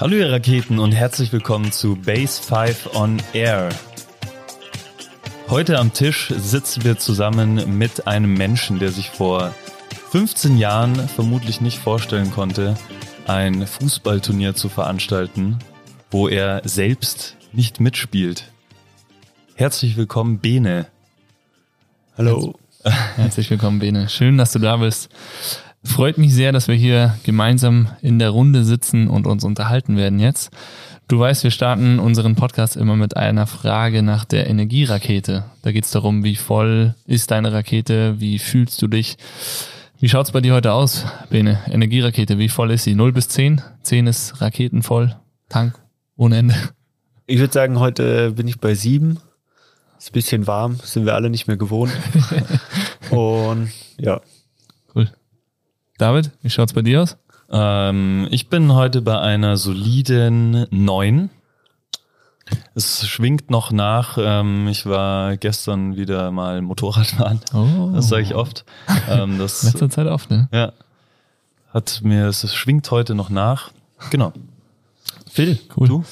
Hallo ihr Raketen und herzlich willkommen zu Base 5 on Air. Heute am Tisch sitzen wir zusammen mit einem Menschen, der sich vor 15 Jahren vermutlich nicht vorstellen konnte, ein Fußballturnier zu veranstalten, wo er selbst nicht mitspielt. Herzlich willkommen, Bene. Hallo. Herzlich willkommen, Bene. Schön, dass du da bist. Freut mich sehr, dass wir hier gemeinsam in der Runde sitzen und uns unterhalten werden jetzt. Du weißt, wir starten unseren Podcast immer mit einer Frage nach der Energierakete. Da geht es darum, wie voll ist deine Rakete, wie fühlst du dich. Wie schaut's bei dir heute aus, Bene? Energierakete, wie voll ist sie? 0 bis 10? 10 ist raketenvoll, Tank ohne Ende. Ich würde sagen, heute bin ich bei 7. Ist ein bisschen warm, sind wir alle nicht mehr gewohnt. Und ja, David, wie schaut's bei dir aus? Ähm, ich bin heute bei einer soliden 9. Es schwingt noch nach. Ähm, ich war gestern wieder mal Motorradfahren. Oh. Das sage ich oft. Ähm, das, Letzter Zeit oft, ne? Ja. Hat mir, es schwingt heute noch nach. Genau. Phil, cool. Du?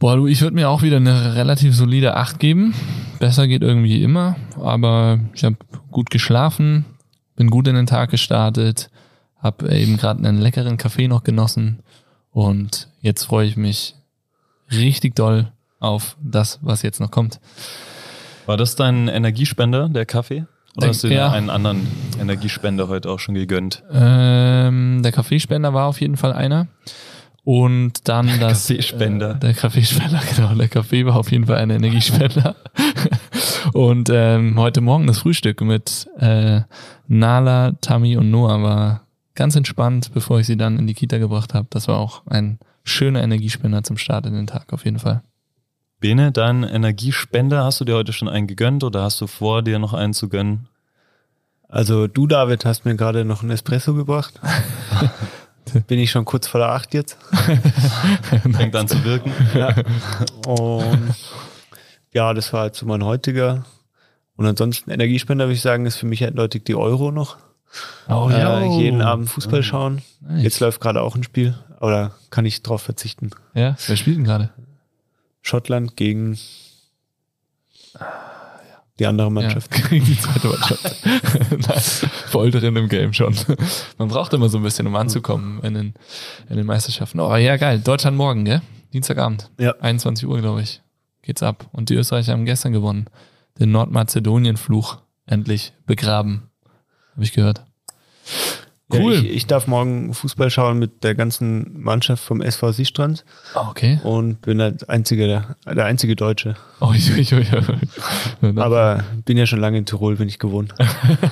Boah, du, ich würde mir auch wieder eine relativ solide 8 geben. Besser geht irgendwie immer, aber ich habe gut geschlafen, bin gut in den Tag gestartet, habe eben gerade einen leckeren Kaffee noch genossen und jetzt freue ich mich richtig doll auf das, was jetzt noch kommt. War das dein Energiespender, der Kaffee? Oder hast du dir ja. einen anderen Energiespender heute auch schon gegönnt? Ähm, der Kaffeespender war auf jeden Fall einer. Und dann der das. Kaffeespender. Äh, der Kaffeespender, genau. Der Kaffee war auf jeden Fall ein Energiespender. und ähm, heute Morgen das Frühstück mit äh, Nala, Tami und Noah war ganz entspannt, bevor ich sie dann in die Kita gebracht habe. Das war auch ein schöner Energiespender zum Start in den Tag auf jeden Fall. Bene, dein Energiespender, hast du dir heute schon einen gegönnt oder hast du vor, dir noch einen zu gönnen? Also du, David, hast mir gerade noch einen Espresso gebracht. Bin ich schon kurz vor der Acht jetzt. Fängt an zu wirken. Ja. Und ja, das war halt so mein heutiger. Und ansonsten Energiespender würde ich sagen, ist für mich eindeutig die Euro noch. Oh, ja. Äh, jeden Abend Fußball schauen. Nice. Jetzt läuft gerade auch ein Spiel, aber kann ich drauf verzichten. Ja, wer spielt denn gerade? Schottland gegen die andere Mannschaft. Ja, gegen die zweite Mannschaft. Voll drin im Game schon. Man braucht immer so ein bisschen, um anzukommen in den, in den Meisterschaften. Oh ja, geil. Deutschland morgen, gell? Dienstagabend. Ja. 21 Uhr, glaube ich. Geht's ab. Und die Österreicher haben gestern gewonnen. Den Nordmazedonien-Fluch endlich begraben. Habe ich gehört. Cool. Ja, ich, ich, darf morgen Fußball schauen mit der ganzen Mannschaft vom SV Seestrand. Ah, okay. Und bin der einzige, der, der einzige Deutsche. Oh, ich, ich, ich, Aber bin ja schon lange in Tirol, bin ich gewohnt.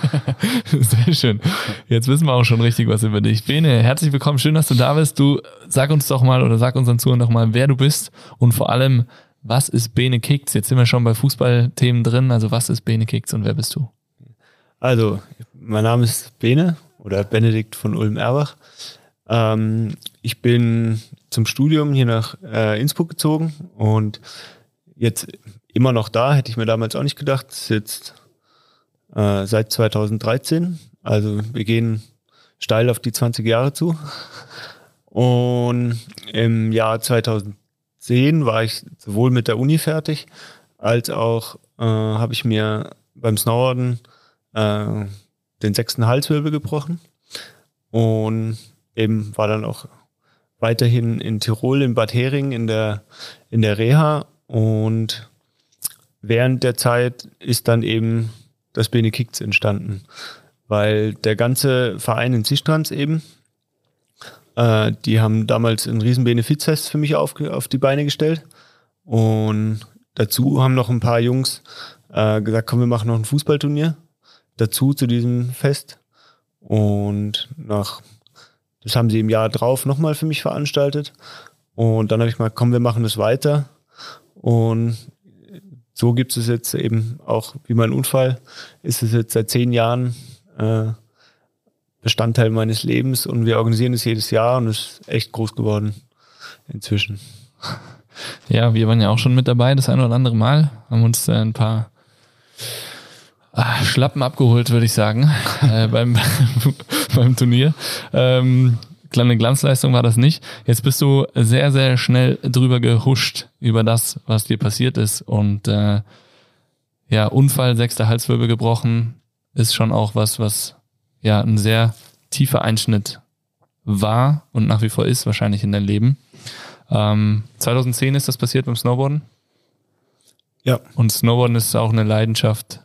Sehr schön. Jetzt wissen wir auch schon richtig was über dich. Bene, herzlich willkommen. Schön, dass du da bist. Du sag uns doch mal oder sag unseren Zuhörern doch mal, wer du bist und vor allem, was ist Bene Kicks? Jetzt sind wir schon bei Fußballthemen drin. Also was ist Bene Kicks und wer bist du? Also, mein Name ist Bene oder Benedikt von Ulm-Erbach. Ähm, ich bin zum Studium hier nach äh, Innsbruck gezogen und jetzt immer noch da, hätte ich mir damals auch nicht gedacht. Jetzt äh, seit 2013. Also wir gehen steil auf die 20 Jahre zu. Und im Jahr 2010 war ich sowohl mit der Uni fertig, als auch äh, habe ich mir beim Snowboarden äh, den sechsten Halswirbel gebrochen und eben war dann auch weiterhin in Tirol, in Bad Hering in der, in der Reha und während der Zeit ist dann eben das Benekicts entstanden, weil der ganze Verein in Sistrans eben, äh, die haben damals ein riesen Benefizfest für mich auf, auf die Beine gestellt und dazu haben noch ein paar Jungs äh, gesagt, komm, wir machen noch ein Fußballturnier dazu zu diesem Fest. Und nach, das haben sie im Jahr drauf nochmal für mich veranstaltet. Und dann habe ich mal, komm, wir machen das weiter. Und so gibt es jetzt eben auch, wie mein Unfall, ist es jetzt seit zehn Jahren äh, Bestandteil meines Lebens und wir organisieren es jedes Jahr und es ist echt groß geworden inzwischen. Ja, wir waren ja auch schon mit dabei, das eine oder andere Mal, haben uns ein paar Schlappen abgeholt, würde ich sagen, äh, beim, beim Turnier. Ähm, kleine Glanzleistung war das nicht. Jetzt bist du sehr, sehr schnell drüber gehuscht über das, was dir passiert ist. Und äh, ja, Unfall, sechster Halswirbel gebrochen, ist schon auch was, was ja ein sehr tiefer Einschnitt war und nach wie vor ist wahrscheinlich in dein Leben. Ähm, 2010 ist das passiert beim Snowboarden. Ja. Und Snowboarden ist auch eine Leidenschaft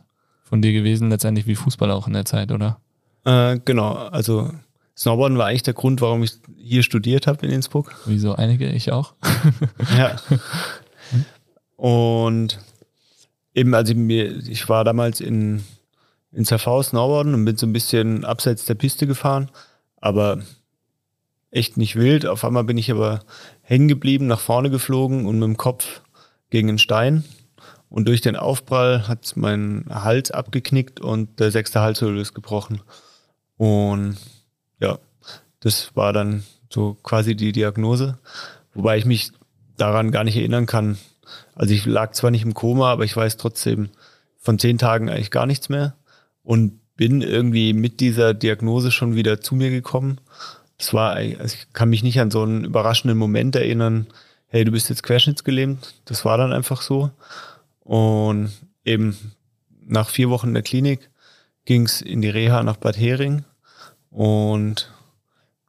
von dir gewesen, letztendlich wie Fußball auch in der Zeit, oder? Äh, genau, also Snowboarden war eigentlich der Grund, warum ich hier studiert habe in Innsbruck. Wieso einige, ich auch. ja. Und eben, also ich war damals in, in ZV Snowboarden und bin so ein bisschen abseits der Piste gefahren, aber echt nicht wild. Auf einmal bin ich aber hängen geblieben, nach vorne geflogen und mit dem Kopf gegen einen Stein. Und durch den Aufprall hat mein Hals abgeknickt und der sechste Halshöhle ist gebrochen. Und ja, das war dann so quasi die Diagnose. Wobei ich mich daran gar nicht erinnern kann. Also ich lag zwar nicht im Koma, aber ich weiß trotzdem von zehn Tagen eigentlich gar nichts mehr und bin irgendwie mit dieser Diagnose schon wieder zu mir gekommen. Es war, also ich kann mich nicht an so einen überraschenden Moment erinnern. Hey, du bist jetzt querschnittsgelähmt. Das war dann einfach so. Und eben nach vier Wochen in der Klinik ging es in die Reha nach Bad Hering. Und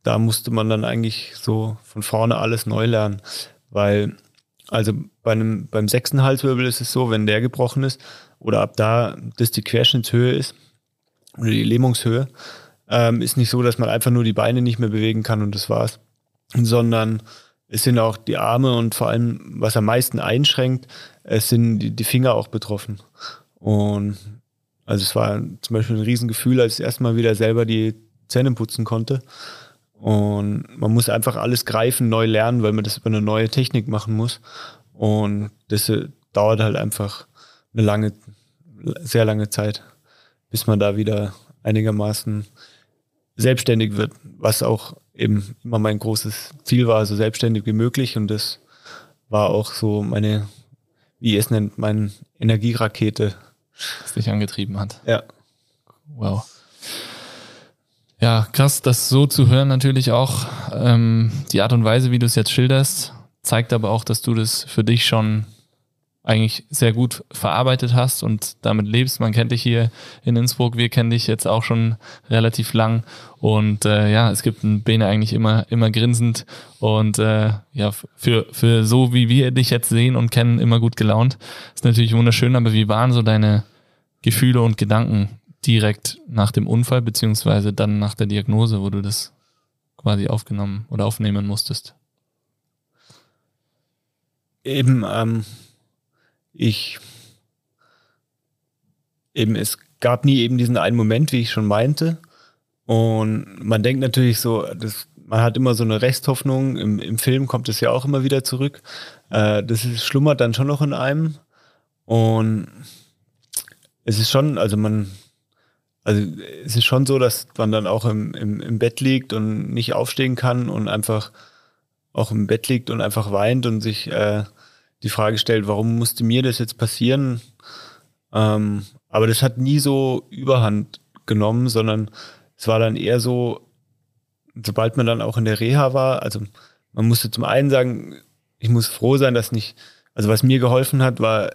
da musste man dann eigentlich so von vorne alles neu lernen. Weil, also bei einem, beim sechsten Halswirbel ist es so, wenn der gebrochen ist oder ab da das die Querschnittshöhe ist oder die Lähmungshöhe, ähm, ist nicht so, dass man einfach nur die Beine nicht mehr bewegen kann und das war's. Sondern es sind auch die Arme und vor allem, was am meisten einschränkt, es sind die, die Finger auch betroffen. Und also es war zum Beispiel ein Riesengefühl, als ich erstmal wieder selber die Zähne putzen konnte. Und man muss einfach alles greifen, neu lernen, weil man das über eine neue Technik machen muss. Und das äh, dauert halt einfach eine lange, sehr lange Zeit, bis man da wieder einigermaßen selbstständig wird, was auch eben immer mein großes Ziel war, so selbstständig wie möglich. Und das war auch so meine, wie es nennt, meine Energierakete. Was dich angetrieben hat. Ja. Wow. Ja, krass, das so zu hören natürlich auch. Ähm, die Art und Weise, wie du es jetzt schilderst, zeigt aber auch, dass du das für dich schon eigentlich sehr gut verarbeitet hast und damit lebst. Man kennt dich hier in Innsbruck, wir kennen dich jetzt auch schon relativ lang und äh, ja, es gibt einen Bene eigentlich immer immer grinsend und äh, ja für für so wie wir dich jetzt sehen und kennen immer gut gelaunt. Ist natürlich wunderschön, aber wie waren so deine Gefühle und Gedanken direkt nach dem Unfall beziehungsweise dann nach der Diagnose, wo du das quasi aufgenommen oder aufnehmen musstest? Eben ähm ich eben, es gab nie eben diesen einen Moment, wie ich schon meinte. Und man denkt natürlich so, das, man hat immer so eine Resthoffnung. Im, im Film kommt es ja auch immer wieder zurück. Äh, das ist, schlummert dann schon noch in einem. Und es ist schon, also man, also es ist schon so, dass man dann auch im, im, im Bett liegt und nicht aufstehen kann und einfach auch im Bett liegt und einfach weint und sich äh, die Frage stellt, warum musste mir das jetzt passieren? Ähm, aber das hat nie so Überhand genommen, sondern es war dann eher so, sobald man dann auch in der Reha war, also man musste zum einen sagen, ich muss froh sein, dass nicht, also was mir geholfen hat, war,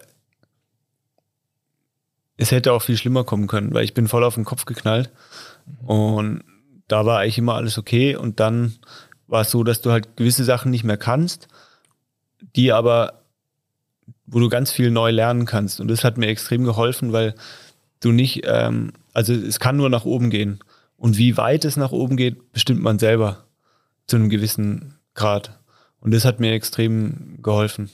es hätte auch viel schlimmer kommen können, weil ich bin voll auf den Kopf geknallt und da war eigentlich immer alles okay und dann war es so, dass du halt gewisse Sachen nicht mehr kannst, die aber wo du ganz viel neu lernen kannst. Und das hat mir extrem geholfen, weil du nicht, ähm, also es kann nur nach oben gehen. Und wie weit es nach oben geht, bestimmt man selber zu einem gewissen Grad. Und das hat mir extrem geholfen.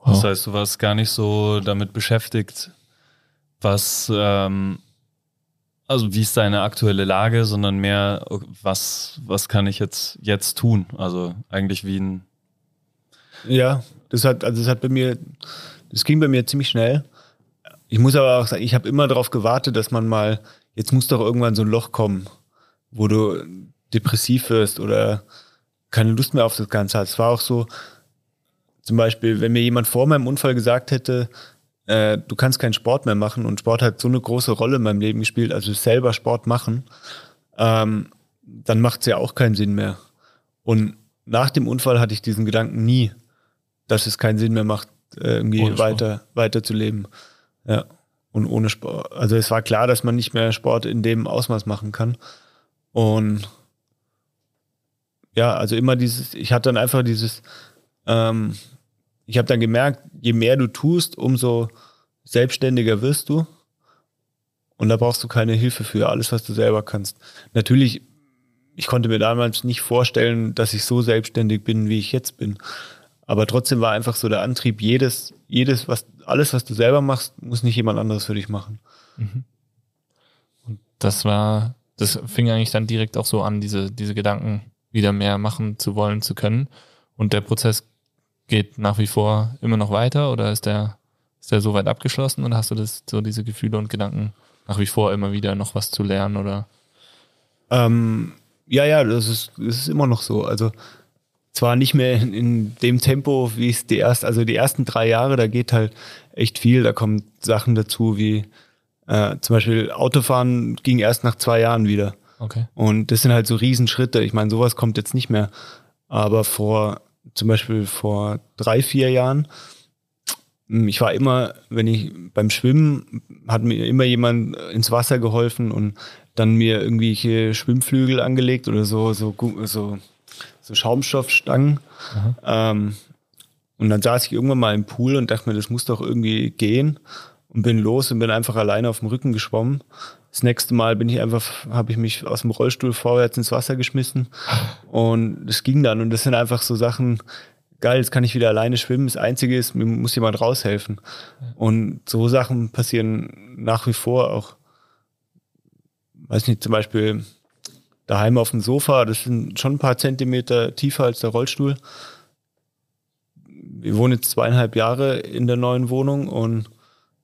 Wow. Das heißt, du warst gar nicht so damit beschäftigt, was, ähm, also wie ist deine aktuelle Lage, sondern mehr, was, was kann ich jetzt, jetzt tun? Also eigentlich wie ein ja, das hat, also das hat bei mir, das ging bei mir ziemlich schnell. Ich muss aber auch sagen, ich habe immer darauf gewartet, dass man mal, jetzt muss doch irgendwann so ein Loch kommen, wo du depressiv wirst oder keine Lust mehr auf das Ganze hast. Es war auch so, zum Beispiel, wenn mir jemand vor meinem Unfall gesagt hätte, äh, du kannst keinen Sport mehr machen und Sport hat so eine große Rolle in meinem Leben gespielt, also selber Sport machen, ähm, dann macht es ja auch keinen Sinn mehr. Und nach dem Unfall hatte ich diesen Gedanken nie, dass es keinen Sinn mehr macht, äh, irgendwie weiter, weiter zu leben. Ja. Und ohne Sport. Also es war klar, dass man nicht mehr Sport in dem Ausmaß machen kann. Und ja, also immer dieses, ich hatte dann einfach dieses, ähm, ich habe dann gemerkt, je mehr du tust, umso selbstständiger wirst du. Und da brauchst du keine Hilfe für alles, was du selber kannst. Natürlich, ich konnte mir damals nicht vorstellen, dass ich so selbstständig bin, wie ich jetzt bin. Aber trotzdem war einfach so der Antrieb, jedes, jedes, was, alles, was du selber machst, muss nicht jemand anderes für dich machen. Mhm. Und das war, das fing eigentlich dann direkt auch so an, diese, diese Gedanken wieder mehr machen zu wollen, zu können. Und der Prozess geht nach wie vor immer noch weiter oder ist der, ist der so weit abgeschlossen oder hast du das, so diese Gefühle und Gedanken nach wie vor immer wieder noch was zu lernen oder? Ähm, ja, ja, das ist, das ist immer noch so. Also zwar nicht mehr in, dem Tempo, wie es die erst, also die ersten drei Jahre, da geht halt echt viel. Da kommen Sachen dazu wie äh, zum Beispiel Autofahren ging erst nach zwei Jahren wieder. Okay. Und das sind halt so Riesenschritte. Ich meine, sowas kommt jetzt nicht mehr. Aber vor, zum Beispiel vor drei, vier Jahren, hm, ich war immer, wenn ich beim Schwimmen, hat mir immer jemand ins Wasser geholfen und dann mir irgendwelche Schwimmflügel angelegt oder so, so, so, so Schaumstoffstangen. Ähm, und dann saß ich irgendwann mal im Pool und dachte mir, das muss doch irgendwie gehen und bin los und bin einfach alleine auf dem Rücken geschwommen. Das nächste Mal bin ich einfach, habe ich mich aus dem Rollstuhl vorwärts ins Wasser geschmissen und es ging dann. Und das sind einfach so Sachen, geil, jetzt kann ich wieder alleine schwimmen. Das Einzige ist, mir muss jemand raushelfen. Und so Sachen passieren nach wie vor auch. Weiß nicht, zum Beispiel daheim auf dem Sofa, das sind schon ein paar Zentimeter tiefer als der Rollstuhl. Wir wohnen jetzt zweieinhalb Jahre in der neuen Wohnung und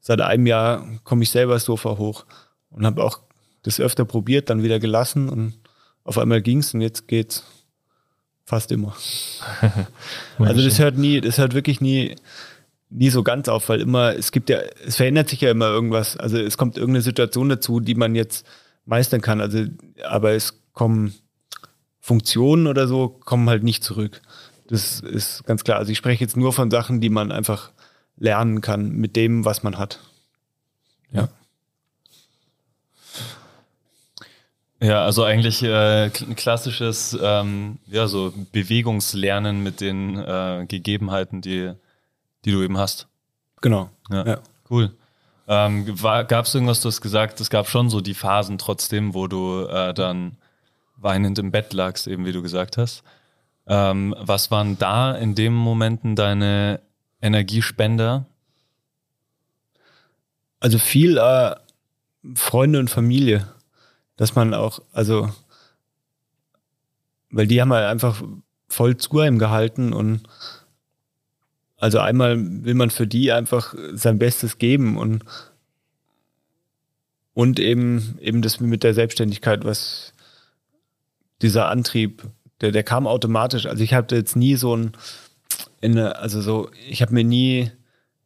seit einem Jahr komme ich selber das Sofa hoch und habe auch das öfter probiert, dann wieder gelassen und auf einmal ging's und jetzt geht's fast immer. also das hört nie, das hört wirklich nie, nie so ganz auf, weil immer, es gibt ja, es verändert sich ja immer irgendwas. Also es kommt irgendeine Situation dazu, die man jetzt meistern kann. Also, aber es kommen Funktionen oder so, kommen halt nicht zurück. Das ist ganz klar. Also ich spreche jetzt nur von Sachen, die man einfach lernen kann mit dem, was man hat. Ja. Ja, also eigentlich äh, klassisches ähm, ja, so Bewegungslernen mit den äh, Gegebenheiten, die, die du eben hast. Genau. Ja, ja. cool. Ähm, Gab es irgendwas, du hast gesagt, es gab schon so die Phasen trotzdem, wo du äh, dann weinend im Bett lagst, eben wie du gesagt hast. Ähm, was waren da in dem Momenten deine Energiespender? Also viel äh, Freunde und Familie dass man auch, also, weil die haben halt einfach voll zu einem gehalten und also einmal will man für die einfach sein Bestes geben und und eben eben das mit der Selbstständigkeit, was dieser Antrieb, der der kam automatisch. Also ich hatte jetzt nie so ein in, also so, ich habe mir nie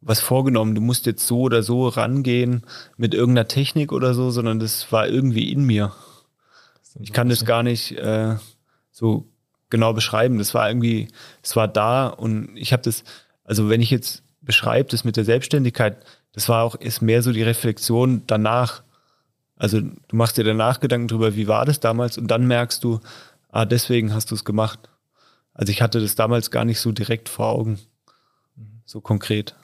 was vorgenommen, du musst jetzt so oder so rangehen mit irgendeiner Technik oder so, sondern das war irgendwie in mir. Ich kann das gar nicht äh, so genau beschreiben. Das war irgendwie, es war da und ich habe das, also wenn ich jetzt beschreibe, das mit der Selbstständigkeit, das war auch, ist mehr so die Reflexion danach. Also du machst dir danach Gedanken drüber, wie war das damals und dann merkst du, ah, deswegen hast du es gemacht. Also ich hatte das damals gar nicht so direkt vor Augen, so konkret.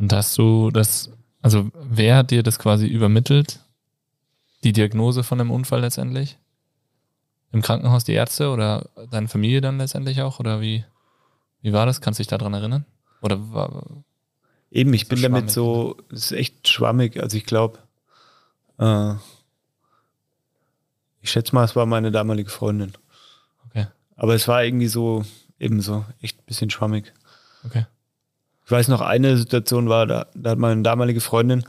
Und hast du das, also wer hat dir das quasi übermittelt? Die Diagnose von dem Unfall letztendlich? Im Krankenhaus die Ärzte oder deine Familie dann letztendlich auch? Oder wie, wie war das? Kannst du dich daran erinnern? Oder war, Eben, ich bin damit so, es ist echt schwammig. Also ich glaube, äh, ich schätze mal, es war meine damalige Freundin. Okay. Aber es war irgendwie so, ebenso, echt ein bisschen schwammig. Okay. Ich weiß noch, eine Situation war, da, da hat meine damalige Freundin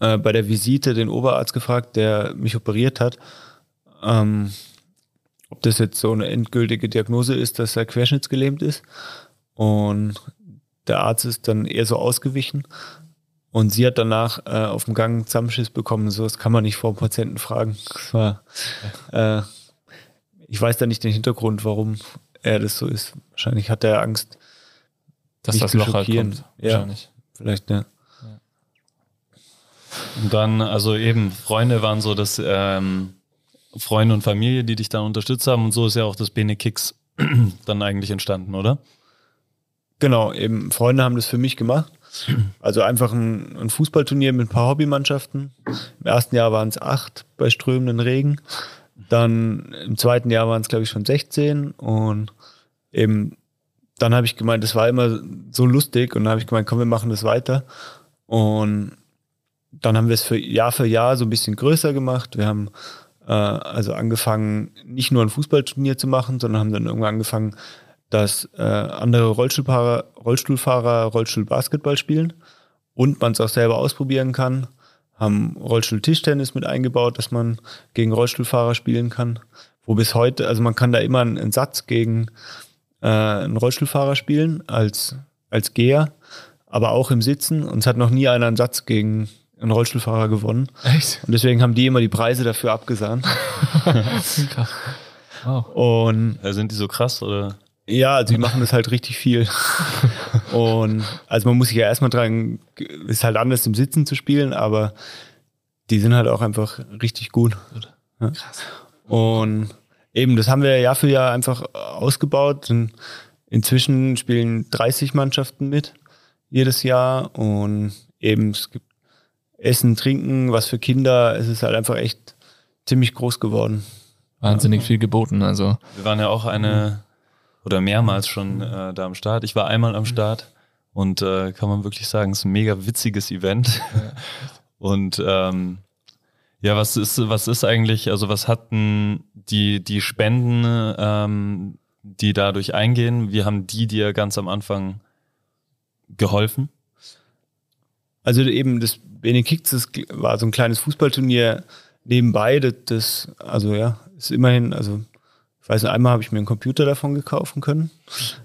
äh, bei der Visite den Oberarzt gefragt, der mich operiert hat, ähm, ob das jetzt so eine endgültige Diagnose ist, dass er querschnittsgelähmt ist. Und der Arzt ist dann eher so ausgewichen. Und sie hat danach äh, auf dem Gang Zusammenschiss bekommen. So, das kann man nicht vor dem Patienten fragen. War, äh, ich weiß da nicht den Hintergrund, warum er das so ist. Wahrscheinlich hat er Angst, dass das Loch halt kommt. Ja, vielleicht, ja. Und dann, also eben, Freunde waren so das, ähm, Freunde und Familie, die dich dann unterstützt haben und so ist ja auch das Bene Kicks dann eigentlich entstanden, oder? Genau, eben Freunde haben das für mich gemacht. Also einfach ein, ein Fußballturnier mit ein paar Hobbymannschaften. Im ersten Jahr waren es acht bei strömenden Regen. Dann im zweiten Jahr waren es, glaube ich, schon 16. Und eben dann habe ich gemeint, das war immer so lustig. Und dann habe ich gemeint, komm, wir machen das weiter. Und dann haben wir es für Jahr für Jahr so ein bisschen größer gemacht. Wir haben äh, also angefangen, nicht nur ein Fußballturnier zu machen, sondern haben dann irgendwann angefangen, dass äh, andere Rollstuhlfahrer, Rollstuhlfahrer Rollstuhlbasketball spielen und man es auch selber ausprobieren kann. Haben Rollstuhl-Tischtennis mit eingebaut, dass man gegen Rollstuhlfahrer spielen kann. Wo bis heute, also man kann da immer einen, Satz gegen äh, einen Rollstuhlfahrer spielen als, als Geher, aber auch im Sitzen. Und es hat noch nie einer einen Satz gegen einen Rollstuhlfahrer gewonnen. Echt? Und deswegen haben die immer die Preise dafür abgesahnt. Wow. Und sind die so krass oder? Ja, also die machen das halt richtig viel. und also man muss sich ja erstmal dran, ist halt anders im Sitzen zu spielen, aber die sind halt auch einfach richtig gut. Ja. Krass. Und eben, das haben wir Jahr für Jahr einfach ausgebaut. Und inzwischen spielen 30 Mannschaften mit jedes Jahr und eben es gibt Essen, Trinken, was für Kinder. Es ist halt einfach echt ziemlich groß geworden. Wahnsinnig ja. viel geboten. Also wir waren ja auch eine oder mehrmals schon äh, da am Start. Ich war einmal am Start und äh, kann man wirklich sagen, es ist ein mega witziges Event. Ja. und ähm, ja, was ist, was ist eigentlich, also was hatten die, die Spenden, ähm, die dadurch eingehen, wie haben die dir ganz am Anfang geholfen? Also eben das Benekix, das war so ein kleines Fußballturnier nebenbei, das, das also ja, ist immerhin, also ich weiß nicht, einmal habe ich mir einen Computer davon gekaufen können,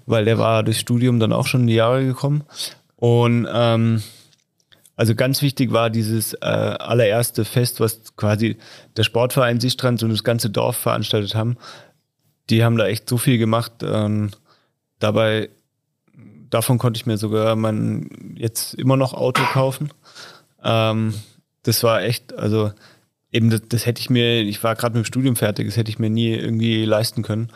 weil der war durchs Studium dann auch schon in die Jahre gekommen. Und ähm, also ganz wichtig war dieses äh, allererste Fest, was quasi der Sportverein Sistrand und das ganze Dorf veranstaltet haben. Die haben da echt so viel gemacht. Ähm, dabei, davon konnte ich mir sogar mein jetzt immer noch Auto kaufen. Ähm, das war echt, also eben das, das hätte ich mir, ich war gerade mit dem Studium fertig, das hätte ich mir nie irgendwie leisten können.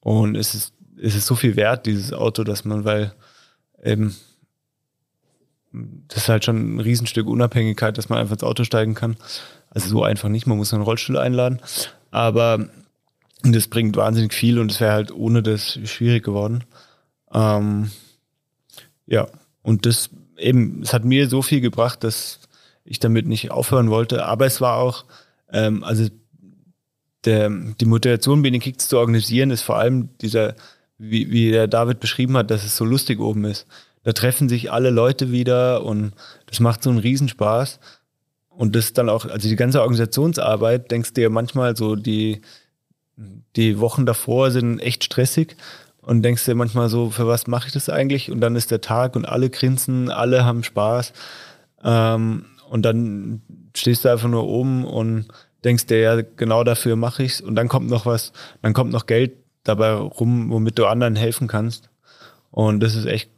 Und es ist, es ist so viel wert, dieses Auto, dass man, weil eben das ist halt schon ein Riesenstück Unabhängigkeit, dass man einfach ins Auto steigen kann. Also so einfach nicht, man muss einen Rollstuhl einladen. Aber das bringt wahnsinnig viel und es wäre halt ohne das schwierig geworden. Ähm, ja, und das eben, es hat mir so viel gebracht, dass ich damit nicht aufhören wollte. Aber es war auch, ähm, also der, die Motivation, Benekicts zu organisieren, ist vor allem dieser, wie, wie der David beschrieben hat, dass es so lustig oben ist. Da treffen sich alle Leute wieder und das macht so einen Riesenspaß. Und das dann auch, also die ganze Organisationsarbeit, denkst du ja manchmal so, die, die Wochen davor sind echt stressig und denkst dir manchmal so, für was mache ich das eigentlich? Und dann ist der Tag und alle grinsen, alle haben Spaß. Ähm, und dann stehst du einfach nur oben und denkst dir, ja, genau dafür mache ich's. Und dann kommt noch was, dann kommt noch Geld dabei rum, womit du anderen helfen kannst. Und das ist echt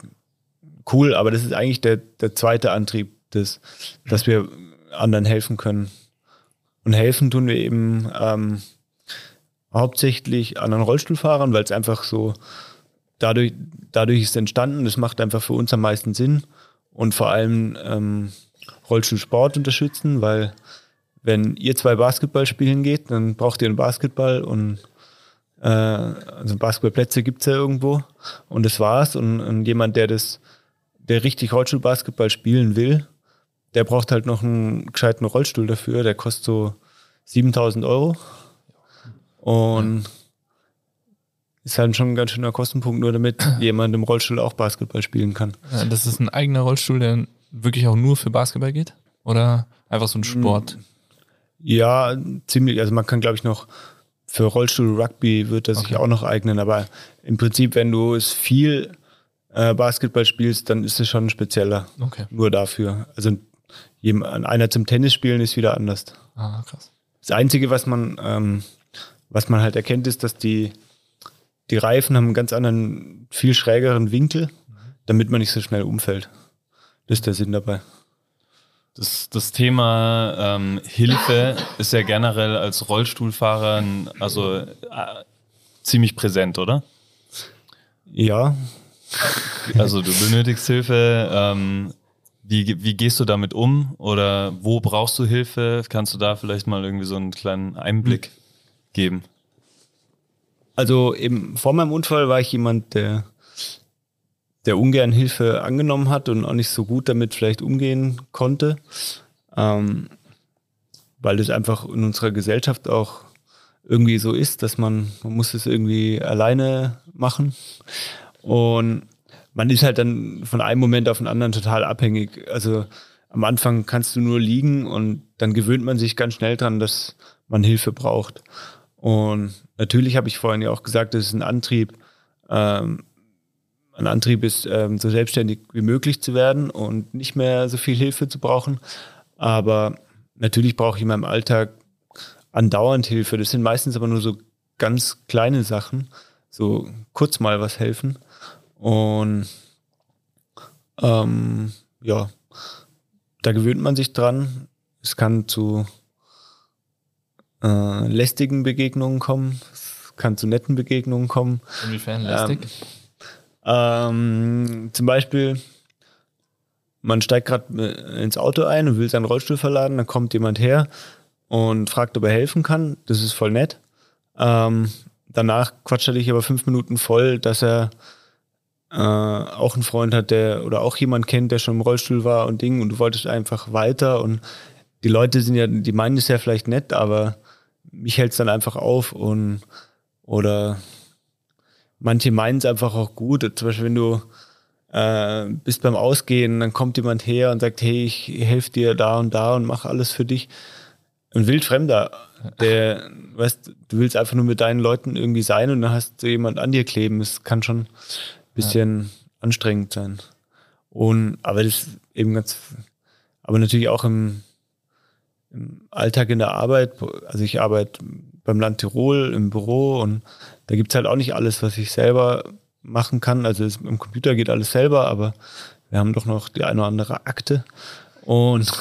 cool, aber das ist eigentlich der, der zweite Antrieb, des, dass wir anderen helfen können. Und helfen tun wir eben ähm, hauptsächlich anderen Rollstuhlfahrern, weil es einfach so, dadurch, dadurch ist entstanden, das macht einfach für uns am meisten Sinn. Und vor allem ähm, Rollstuhlsport unterstützen, weil wenn ihr zwei Basketball spielen geht, dann braucht ihr einen Basketball und äh, also Basketballplätze gibt es ja irgendwo und das war's. Und, und jemand, der das, der richtig Rollstuhlbasketball spielen will, der braucht halt noch einen gescheiten Rollstuhl dafür, der kostet so 7000 Euro. Und ist halt schon ein ganz schöner Kostenpunkt, nur damit jemand im Rollstuhl auch Basketball spielen kann. Ja, das ist ein eigener Rollstuhl, der wirklich auch nur für Basketball geht? Oder einfach so ein Sport? Ja, ziemlich. Also man kann, glaube ich, noch für Rollstuhl Rugby wird das okay. sich auch noch eignen. Aber im Prinzip, wenn du es viel äh, Basketball spielst, dann ist es schon spezieller. Okay. Nur dafür. Also einer zum Tennis spielen ist wieder anders. Ah, krass. Das Einzige, was man, ähm, was man halt erkennt, ist, dass die, die Reifen haben einen ganz anderen, viel schrägeren Winkel, damit man nicht so schnell umfällt. Das ist der Sinn dabei. Das, das Thema ähm, Hilfe ist ja generell als Rollstuhlfahrer also äh, ziemlich präsent, oder? Ja. Also du benötigst Hilfe. Ähm, wie, wie gehst du damit um? Oder wo brauchst du Hilfe? Kannst du da vielleicht mal irgendwie so einen kleinen Einblick hm. geben? Also eben vor meinem Unfall war ich jemand, der der ungern Hilfe angenommen hat und auch nicht so gut damit vielleicht umgehen konnte, ähm, weil das einfach in unserer Gesellschaft auch irgendwie so ist, dass man, man muss es irgendwie alleine machen und man ist halt dann von einem Moment auf den anderen total abhängig. Also am Anfang kannst du nur liegen und dann gewöhnt man sich ganz schnell dran, dass man Hilfe braucht. Und natürlich habe ich vorhin ja auch gesagt, das ist ein Antrieb, ähm, ein Antrieb ist, ähm, so selbstständig wie möglich zu werden und nicht mehr so viel Hilfe zu brauchen. Aber natürlich brauche ich in meinem Alltag andauernd Hilfe. Das sind meistens aber nur so ganz kleine Sachen, so kurz mal was helfen. Und ähm, ja, da gewöhnt man sich dran. Es kann zu äh, lästigen Begegnungen kommen, es kann zu netten Begegnungen kommen. Inwiefern lästig? Ähm, ähm, zum Beispiel, man steigt gerade ins Auto ein und will seinen Rollstuhl verladen, dann kommt jemand her und fragt, ob er helfen kann. Das ist voll nett. Ähm, danach quatscht er dich aber fünf Minuten voll, dass er äh, auch einen Freund hat, der oder auch jemand kennt, der schon im Rollstuhl war und Ding und du wolltest einfach weiter und die Leute sind ja, die meinen es ja vielleicht nett, aber mich hält es dann einfach auf und oder manche meinen es einfach auch gut. Zum Beispiel, wenn du äh, bist beim Ausgehen, dann kommt jemand her und sagt, hey, ich helfe dir da und da und mache alles für dich. Ein Wildfremder, der, weißt, du willst einfach nur mit deinen Leuten irgendwie sein und dann hast du jemand an dir kleben. Es kann schon ein bisschen ja. anstrengend sein. Und, aber das ist eben ganz, aber natürlich auch im, im Alltag in der Arbeit. Also ich arbeite beim Land Tirol im Büro und da gibt's halt auch nicht alles, was ich selber machen kann. Also es, im Computer geht alles selber, aber wir haben doch noch die eine oder andere Akte. Und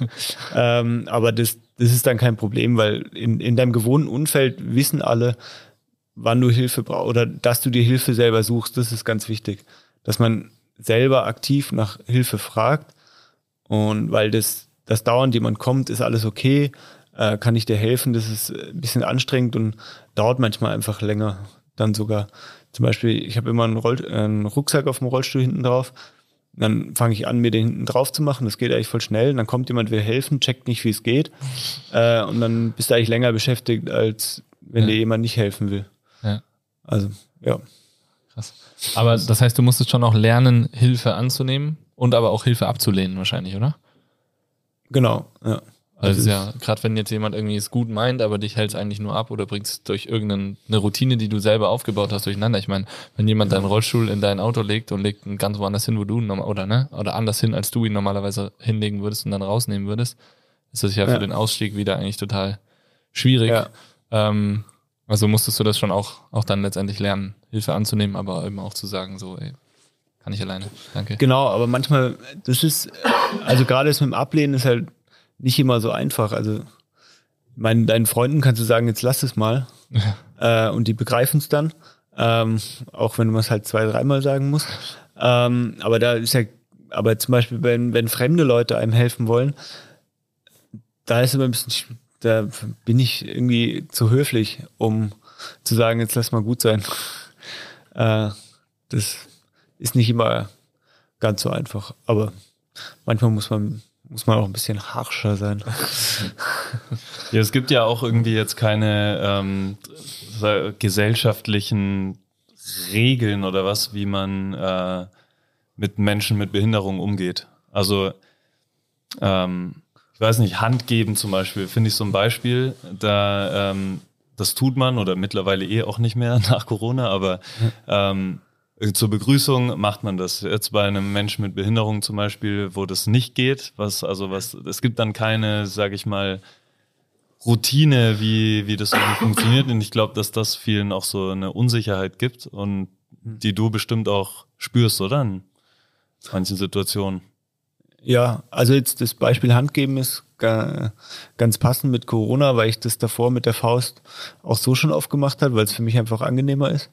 ähm, aber das, das ist dann kein Problem, weil in, in deinem gewohnten Umfeld wissen alle, wann du Hilfe brauchst oder dass du dir Hilfe selber suchst. Das ist ganz wichtig, dass man selber aktiv nach Hilfe fragt. Und weil das, das dauernd jemand kommt, ist alles okay äh, kann ich dir helfen? Das ist ein bisschen anstrengend und dauert manchmal einfach länger. Dann sogar zum Beispiel, ich habe immer einen, Roll einen Rucksack auf dem Rollstuhl hinten drauf. Dann fange ich an, mir den hinten drauf zu machen. Das geht eigentlich voll schnell. Dann kommt jemand, will helfen, checkt nicht, wie es geht. Äh, und dann bist du eigentlich länger beschäftigt, als wenn ja. dir jemand nicht helfen will. Ja. Also, ja. Krass. Aber das heißt, du musstest schon auch lernen, Hilfe anzunehmen und aber auch Hilfe abzulehnen, wahrscheinlich, oder? Genau, ja. Also ja, gerade wenn jetzt jemand irgendwie es gut meint, aber dich hält es eigentlich nur ab oder bringst durch irgendeine Routine, die du selber aufgebaut hast, durcheinander. Ich meine, wenn jemand deinen Rollstuhl in dein Auto legt und legt ihn ganz woanders hin, wo du oder ne, oder anders hin, als du ihn normalerweise hinlegen würdest und dann rausnehmen würdest, ist das ja, ja. für den Ausstieg wieder eigentlich total schwierig. Ja. Ähm, also musstest du das schon auch, auch dann letztendlich lernen, Hilfe anzunehmen, aber eben auch zu sagen, so, ey, kann ich alleine. Danke. Genau, aber manchmal, das ist, also gerade das mit dem Ablehnen ist halt nicht immer so einfach. Also meinen, deinen Freunden kannst du sagen, jetzt lass es mal. Ja. Äh, und die begreifen es dann. Ähm, auch wenn man es halt zwei, dreimal sagen muss. Ähm, aber da ist ja, aber zum Beispiel, wenn, wenn fremde Leute einem helfen wollen, da ist immer ein bisschen, da bin ich irgendwie zu höflich, um zu sagen, jetzt lass mal gut sein. Äh, das ist nicht immer ganz so einfach. Aber manchmal muss man muss man auch ein bisschen harscher sein. ja, es gibt ja auch irgendwie jetzt keine ähm, gesellschaftlichen Regeln oder was, wie man äh, mit Menschen mit Behinderung umgeht. Also ähm, ich weiß nicht, Hand geben zum Beispiel, finde ich so ein Beispiel. Da ähm, das tut man oder mittlerweile eh auch nicht mehr nach Corona, aber ähm, zur Begrüßung macht man das. Jetzt bei einem Menschen mit Behinderung zum Beispiel, wo das nicht geht, was, also was, es gibt dann keine, sage ich mal, Routine, wie, wie das irgendwie funktioniert. Und ich glaube, dass das vielen auch so eine Unsicherheit gibt und hm. die du bestimmt auch spürst, oder? In manchen Situationen. Ja, also jetzt das Beispiel Handgeben ist ganz passend mit Corona, weil ich das davor mit der Faust auch so schon oft gemacht habe, weil es für mich einfach angenehmer ist.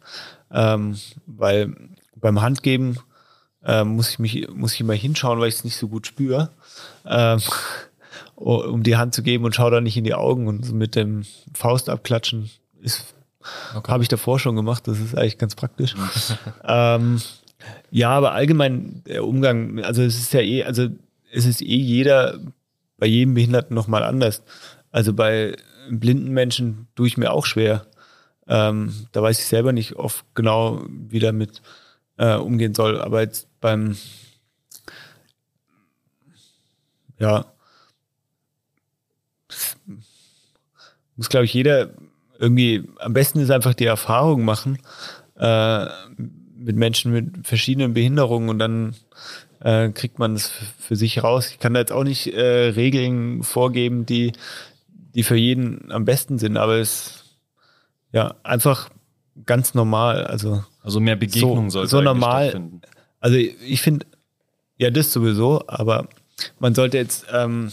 Ähm, weil beim Handgeben äh, muss ich mich muss ich immer hinschauen, weil ich es nicht so gut spüre, ähm, um die Hand zu geben und schaue da nicht in die Augen und mit dem Faust abklatschen ist okay. habe ich davor schon gemacht. Das ist eigentlich ganz praktisch. ähm, ja, aber allgemein der Umgang, also es ist ja eh, also es ist eh jeder, bei jedem Behinderten nochmal anders. Also bei blinden Menschen tue ich mir auch schwer. Ähm, da weiß ich selber nicht oft genau, wie damit äh, umgehen soll. Aber jetzt beim, ja, muss, glaube ich, jeder irgendwie, am besten ist einfach die Erfahrung machen äh, mit Menschen mit verschiedenen Behinderungen und dann äh, kriegt man es für sich raus. Ich kann da jetzt auch nicht äh, Regeln vorgeben, die, die für jeden am besten sind, aber es ja einfach ganz normal. Also, also mehr Begegnung so, sollte so normal. Also ich finde, ja, das sowieso, aber man sollte jetzt, ähm,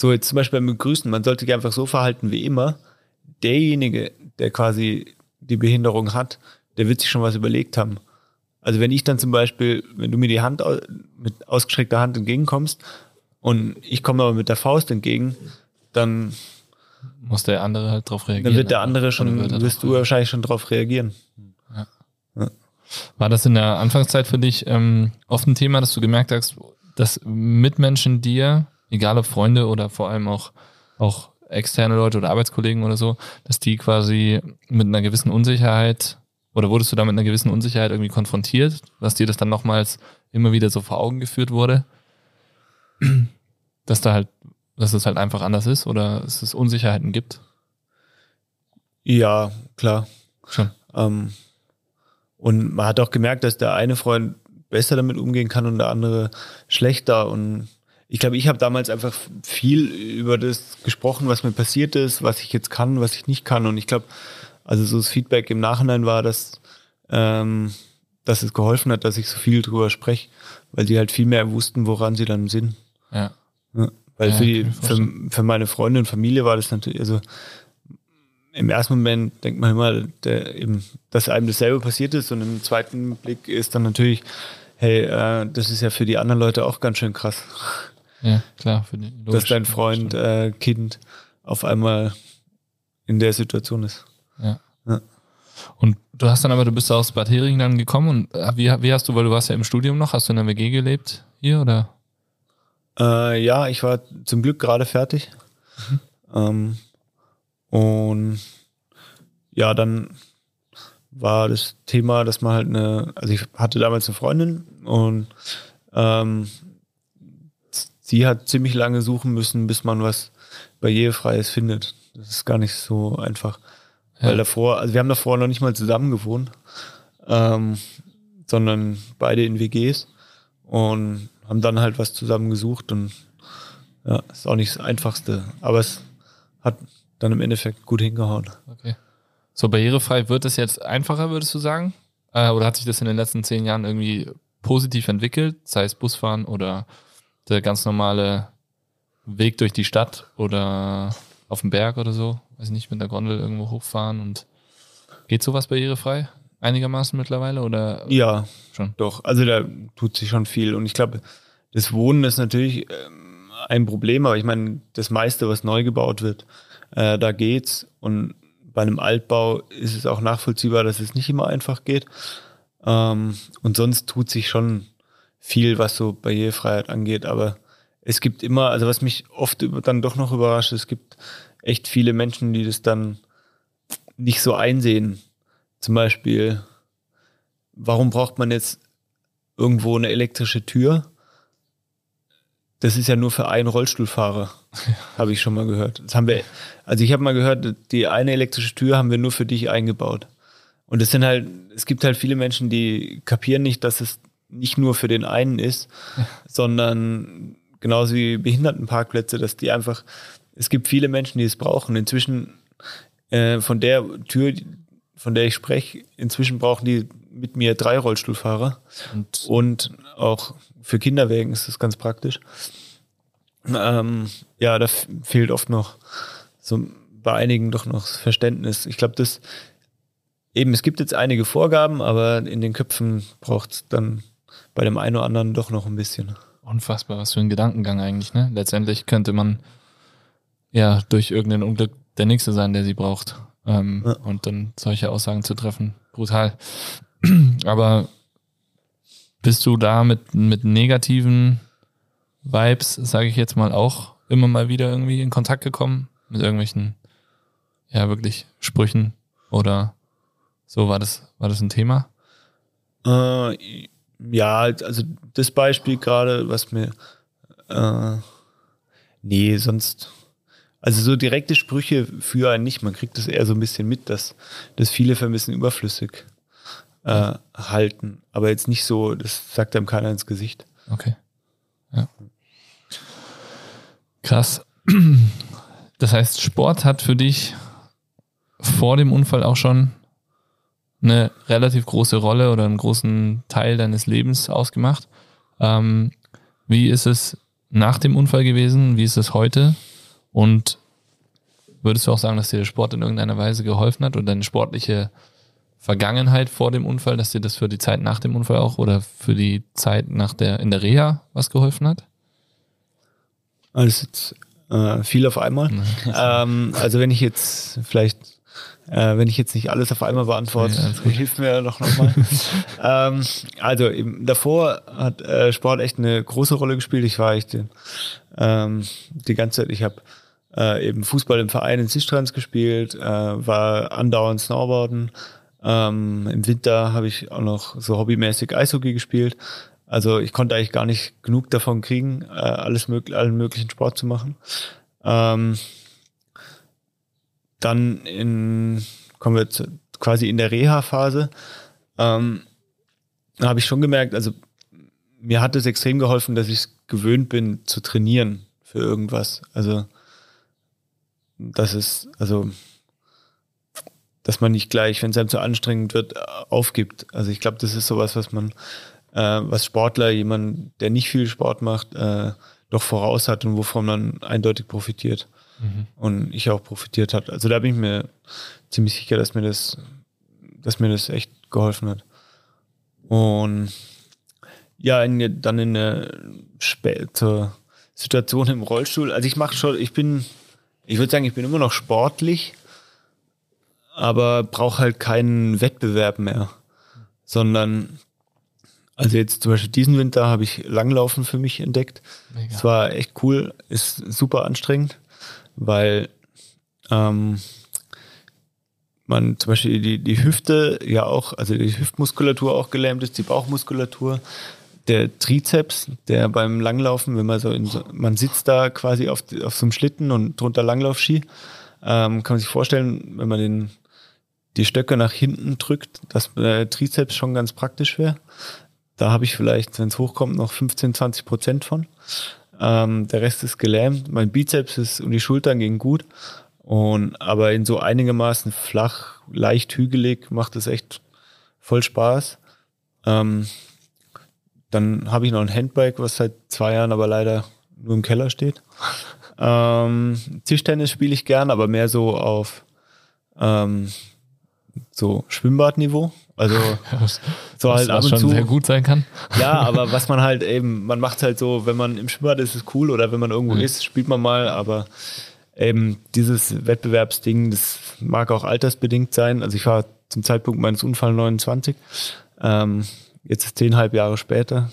so jetzt zum Beispiel beim Begrüßen, man sollte sich einfach so verhalten wie immer. Derjenige, der quasi die Behinderung hat, der wird sich schon was überlegt haben. Also wenn ich dann zum Beispiel, wenn du mir die Hand mit ausgestreckter Hand entgegenkommst und ich komme aber mit der Faust entgegen, dann muss der andere halt drauf reagieren. Dann wird der andere schon, wirst du wahrscheinlich schon drauf reagieren. Ja. Ja. War das in der Anfangszeit für dich ähm, oft ein Thema, dass du gemerkt hast, dass Mitmenschen dir, egal ob Freunde oder vor allem auch, auch externe Leute oder Arbeitskollegen oder so, dass die quasi mit einer gewissen Unsicherheit oder wurdest du da mit einer gewissen Unsicherheit irgendwie konfrontiert, dass dir das dann nochmals immer wieder so vor Augen geführt wurde? Dass da halt, dass es halt einfach anders ist oder dass es Unsicherheiten gibt? Ja, klar. Schon. Ähm, und man hat auch gemerkt, dass der eine Freund besser damit umgehen kann und der andere schlechter. Und ich glaube, ich habe damals einfach viel über das gesprochen, was mir passiert ist, was ich jetzt kann, was ich nicht kann. Und ich glaube, also so das Feedback im Nachhinein war, dass, ähm, dass es geholfen hat, dass ich so viel drüber spreche, weil sie halt viel mehr wussten, woran sie dann sind. Ja. ja weil ja, für, die, für, für meine Freunde und Familie war das natürlich, also im ersten Moment denkt man immer, der, eben, dass einem dasselbe passiert ist und im zweiten Blick ist dann natürlich, hey, äh, das ist ja für die anderen Leute auch ganz schön krass. Ja, klar. Für die, dass dein Freund, äh, Kind auf einmal in der Situation ist. Ja. ja. Und du hast dann aber, du bist aus Bad Hering dann gekommen und äh, wie, wie hast du, weil du warst ja im Studium noch, hast du in der WG gelebt hier oder? Äh, ja, ich war zum Glück gerade fertig. Mhm. Ähm, und ja, dann war das Thema, dass man halt eine, also ich hatte damals eine Freundin und ähm, sie hat ziemlich lange suchen müssen, bis man was Barrierefreies findet. Das ist gar nicht so einfach. Ja. Weil davor, also wir haben davor noch nicht mal zusammen gewohnt, ähm, sondern beide in WGs und haben dann halt was zusammen gesucht und ja, ist auch nicht das Einfachste, aber es hat dann im Endeffekt gut hingehauen. Okay. So barrierefrei wird es jetzt einfacher, würdest du sagen? Äh, oder hat sich das in den letzten zehn Jahren irgendwie positiv entwickelt, sei es Busfahren oder der ganz normale Weg durch die Stadt oder auf dem Berg oder so? weiß nicht, mit der Gondel irgendwo hochfahren und geht sowas barrierefrei? Einigermaßen mittlerweile oder? Ja, schon. Doch, also da tut sich schon viel und ich glaube, das Wohnen ist natürlich ähm, ein Problem, aber ich meine, das meiste, was neu gebaut wird, äh, da geht's und bei einem Altbau ist es auch nachvollziehbar, dass es nicht immer einfach geht. Ähm, und sonst tut sich schon viel, was so Barrierefreiheit angeht, aber es gibt immer, also was mich oft dann doch noch überrascht, es gibt echt viele Menschen, die das dann nicht so einsehen. Zum Beispiel, warum braucht man jetzt irgendwo eine elektrische Tür? Das ist ja nur für einen Rollstuhlfahrer, habe ich schon mal gehört. Das haben wir, also ich habe mal gehört, die eine elektrische Tür haben wir nur für dich eingebaut. Und es sind halt, es gibt halt viele Menschen, die kapieren nicht, dass es nicht nur für den einen ist, sondern genauso wie Behindertenparkplätze, dass die einfach es gibt viele Menschen, die es brauchen. Inzwischen äh, von der Tür, von der ich spreche, inzwischen brauchen die mit mir drei Rollstuhlfahrer. Und, und auch für Kinderwägen ist das ganz praktisch. Ähm, ja, da fehlt oft noch so bei einigen doch noch Verständnis. Ich glaube, das eben, es gibt jetzt einige Vorgaben, aber in den Köpfen braucht es dann bei dem einen oder anderen doch noch ein bisschen. Unfassbar, was für ein Gedankengang eigentlich, ne? Letztendlich könnte man ja durch irgendein Unglück der Nächste sein, der sie braucht. Ähm, ja. Und dann solche Aussagen zu treffen. Brutal. Aber bist du da mit, mit negativen Vibes, sage ich jetzt mal, auch immer mal wieder irgendwie in Kontakt gekommen? Mit irgendwelchen, ja, wirklich Sprüchen oder so? War das, war das ein Thema? Äh, ja, also das Beispiel gerade, was mir, äh, nee, sonst, also so direkte Sprüche für einen nicht. Man kriegt das eher so ein bisschen mit, dass, dass viele vermissen überflüssig äh, halten. Aber jetzt nicht so, das sagt einem keiner ins Gesicht. Okay. Ja. Krass. Das heißt, Sport hat für dich vor dem Unfall auch schon eine relativ große Rolle oder einen großen Teil deines Lebens ausgemacht. Ähm, wie ist es nach dem Unfall gewesen? Wie ist es heute? Und würdest du auch sagen, dass dir der Sport in irgendeiner Weise geholfen hat oder deine sportliche Vergangenheit vor dem Unfall, dass dir das für die Zeit nach dem Unfall auch oder für die Zeit nach der in der Reha was geholfen hat? Alles jetzt äh, viel auf einmal. ähm, also wenn ich jetzt vielleicht äh, wenn ich jetzt nicht alles auf einmal beantworte, ja, hilf mir doch nochmal. ähm, also eben, davor hat äh, Sport echt eine große Rolle gespielt. Ich war echt ähm, die ganze Zeit, ich habe äh, eben Fußball im Verein in Sistrans gespielt, äh, war andauernd Snowboarden. Ähm, Im Winter habe ich auch noch so hobbymäßig Eishockey gespielt. Also ich konnte eigentlich gar nicht genug davon kriegen, äh, alles mög allen möglichen Sport zu machen. Ähm, dann in, kommen wir zu, quasi in der Reha-Phase, ähm, habe ich schon gemerkt, also mir hat es extrem geholfen, dass ich es gewöhnt bin zu trainieren für irgendwas. Also das ist, also dass man nicht gleich, wenn es einem zu anstrengend wird, aufgibt. Also ich glaube, das ist sowas, was man, äh, was Sportler, jemand, der nicht viel Sport macht, äh, doch voraus hat und wovon man eindeutig profitiert mhm. und ich auch profitiert hat. Also da bin ich mir ziemlich sicher, dass mir das, dass mir das echt geholfen hat. Und ja, in, dann in der später Situation im Rollstuhl. Also ich mache schon, ich bin, ich würde sagen, ich bin immer noch sportlich, aber brauche halt keinen Wettbewerb mehr, sondern also jetzt zum Beispiel diesen Winter habe ich Langlaufen für mich entdeckt. Es war echt cool, ist super anstrengend weil ähm, man zum Beispiel die, die Hüfte ja auch, also die Hüftmuskulatur auch gelähmt ist, die Bauchmuskulatur, der Trizeps, der beim Langlaufen, wenn man so, in so man sitzt da quasi auf, auf so einem Schlitten und drunter Langlaufski, ähm, kann man sich vorstellen, wenn man den, die Stöcke nach hinten drückt, dass der Trizeps schon ganz praktisch wäre. Da habe ich vielleicht, wenn es hochkommt, noch 15, 20 Prozent von. Ähm, der Rest ist gelähmt. Mein Bizeps ist und die Schultern gehen gut. Und aber in so einigermaßen flach, leicht hügelig macht es echt voll Spaß. Ähm, dann habe ich noch ein Handbike, was seit zwei Jahren aber leider nur im Keller steht. Ähm, Tischtennis spiele ich gern, aber mehr so auf ähm, so Schwimmbadniveau. Also so halt ab und schon zu. sehr gut sein kann. Ja, aber was man halt eben, man macht halt so, wenn man im Schwimmbad ist, ist cool oder wenn man irgendwo mhm. ist, spielt man mal, aber eben dieses Wettbewerbsding, das mag auch altersbedingt sein. Also ich war zum Zeitpunkt meines Unfalls 29, ähm, jetzt ist zehnhalb Jahre später,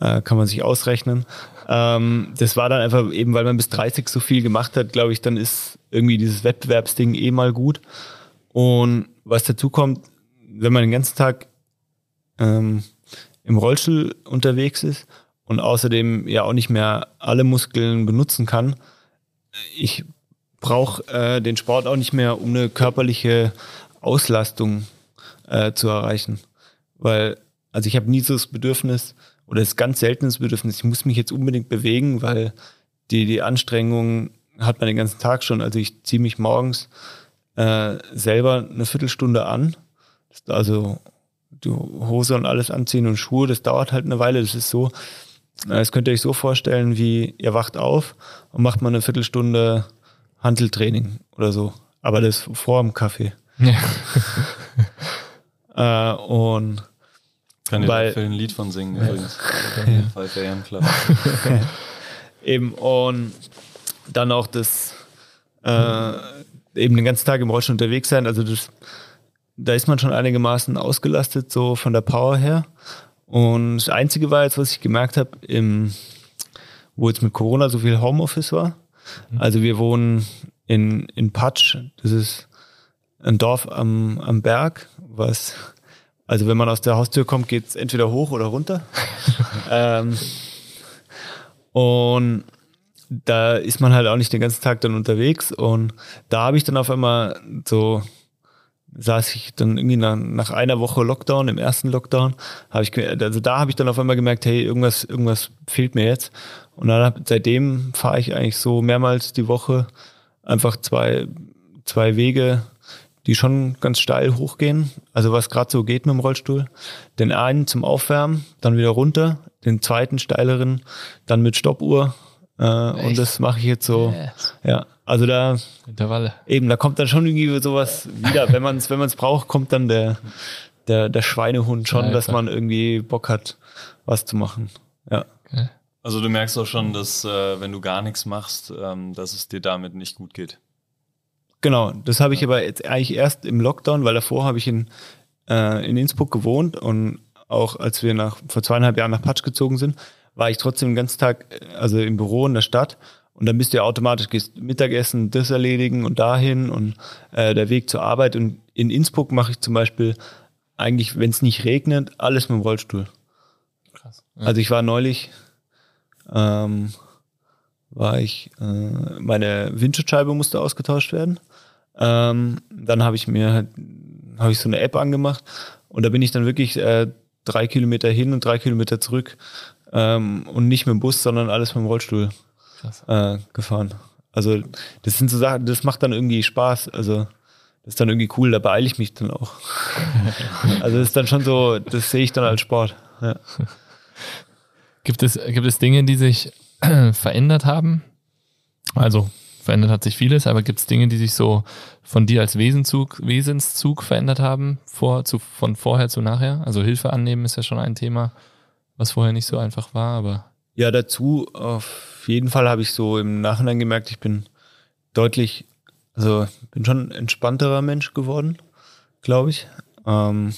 äh, kann man sich ausrechnen. Ähm, das war dann einfach eben, weil man bis 30 so viel gemacht hat, glaube ich, dann ist irgendwie dieses Wettbewerbsding eh mal gut. Und was dazu kommt, wenn man den ganzen Tag ähm, im Rollstuhl unterwegs ist und außerdem ja auch nicht mehr alle Muskeln benutzen kann, ich brauche äh, den Sport auch nicht mehr, um eine körperliche Auslastung äh, zu erreichen. Weil, also ich habe nie so das Bedürfnis, oder ist ganz seltenes Bedürfnis, ich muss mich jetzt unbedingt bewegen, weil die, die Anstrengung hat man den ganzen Tag schon. Also ich ziehe mich morgens äh, selber eine Viertelstunde an. Also die Hose und alles anziehen und Schuhe, das dauert halt eine Weile. Das ist so, äh, das könnt ihr euch so vorstellen, wie ihr wacht auf und macht mal eine Viertelstunde Handeltraining oder so. Aber das vor dem Kaffee. Ja. äh, und kann ich dafür ein Lied von singen übrigens. 5 AM Club. Eben, und dann auch das äh, eben den ganzen Tag im Rollstuhl unterwegs sein. Also das, da ist man schon einigermaßen ausgelastet, so von der Power her. Und das Einzige war jetzt, was ich gemerkt habe, im, wo jetzt mit Corona so viel Homeoffice war. Mhm. Also wir wohnen in, in Patsch, das ist ein Dorf am, am Berg, was, also wenn man aus der Haustür kommt, geht es entweder hoch oder runter. ähm, und da ist man halt auch nicht den ganzen Tag dann unterwegs. Und da habe ich dann auf einmal so, saß ich dann irgendwie nach, nach einer Woche Lockdown, im ersten Lockdown, habe ich, also da habe ich dann auf einmal gemerkt, hey, irgendwas, irgendwas fehlt mir jetzt. Und dann seitdem fahre ich eigentlich so mehrmals die Woche einfach zwei, zwei Wege, die schon ganz steil hochgehen. Also was gerade so geht mit dem Rollstuhl. Den einen zum Aufwärmen, dann wieder runter, den zweiten steileren, dann mit Stoppuhr. Äh, und das mache ich jetzt so. Yes. Ja, also da Intervalle. Eben, da kommt dann schon irgendwie sowas wieder. wenn man es wenn man's braucht, kommt dann der, der, der Schweinehund schon, ja, dass man irgendwie Bock hat, was zu machen. Ja. Okay. Also du merkst auch schon, dass äh, wenn du gar nichts machst, ähm, dass es dir damit nicht gut geht. Genau, das habe ich aber jetzt eigentlich erst im Lockdown, weil davor habe ich in, äh, in Innsbruck gewohnt und auch als wir nach vor zweieinhalb Jahren nach Patsch gezogen sind, war ich trotzdem den ganzen Tag äh, also im Büro in der Stadt und dann bist du ja automatisch gehst Mittagessen, das erledigen und dahin und äh, der Weg zur Arbeit und in Innsbruck mache ich zum Beispiel eigentlich, wenn es nicht regnet, alles mit dem Rollstuhl. Krass. Ja. Also ich war neulich ähm, war ich, äh, meine Windschutzscheibe musste ausgetauscht werden. Ähm, dann habe ich mir habe ich so eine App angemacht und da bin ich dann wirklich äh, drei Kilometer hin und drei Kilometer zurück ähm, und nicht mit dem Bus, sondern alles mit dem Rollstuhl äh, gefahren. Also das sind so Sachen, das macht dann irgendwie Spaß. Also das ist dann irgendwie cool, da beeile ich mich dann auch. also das ist dann schon so, das sehe ich dann als Sport. Ja. Gibt es, gibt es Dinge, die sich verändert haben? Also verändert hat sich vieles, aber gibt es Dinge, die sich so von dir als Wesenzug, Wesenszug verändert haben, vor, zu, von vorher zu nachher? Also Hilfe annehmen ist ja schon ein Thema, was vorher nicht so einfach war, aber. Ja, dazu auf jeden Fall habe ich so im Nachhinein gemerkt, ich bin deutlich, also bin schon ein entspannterer Mensch geworden, glaube ich. Ähm,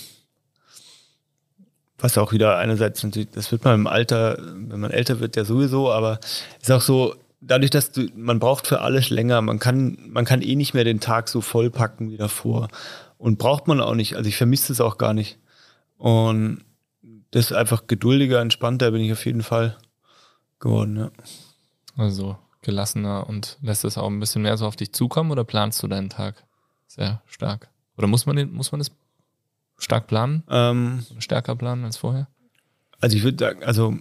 was auch wieder einerseits natürlich, das wird man im Alter, wenn man älter wird, ja sowieso, aber ist auch so, dadurch, dass du, man braucht für alles länger, man kann, man kann eh nicht mehr den Tag so vollpacken wie davor. Und braucht man auch nicht. Also ich vermisse es auch gar nicht. Und das ist einfach geduldiger, entspannter bin ich auf jeden Fall geworden, ja. Also gelassener und lässt es auch ein bisschen mehr so auf dich zukommen oder planst du deinen Tag sehr stark? Oder muss man den, muss man das stark planen? Ähm, Stärker planen als vorher? Also ich würde sagen, also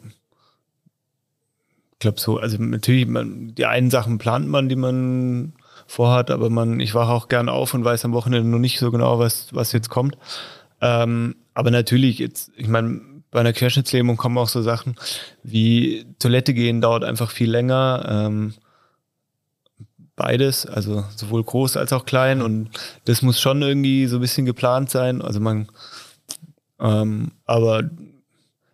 ich glaube so, also natürlich, man, die einen Sachen plant man, die man vorhat, aber man, ich wache auch gern auf und weiß am Wochenende noch nicht so genau, was, was jetzt kommt. Ähm, aber natürlich, jetzt, ich meine, bei einer Querschnittslähmung kommen auch so Sachen wie Toilette gehen dauert einfach viel länger. Ähm, beides, also sowohl groß als auch klein und das muss schon irgendwie so ein bisschen geplant sein. Also man, ähm, aber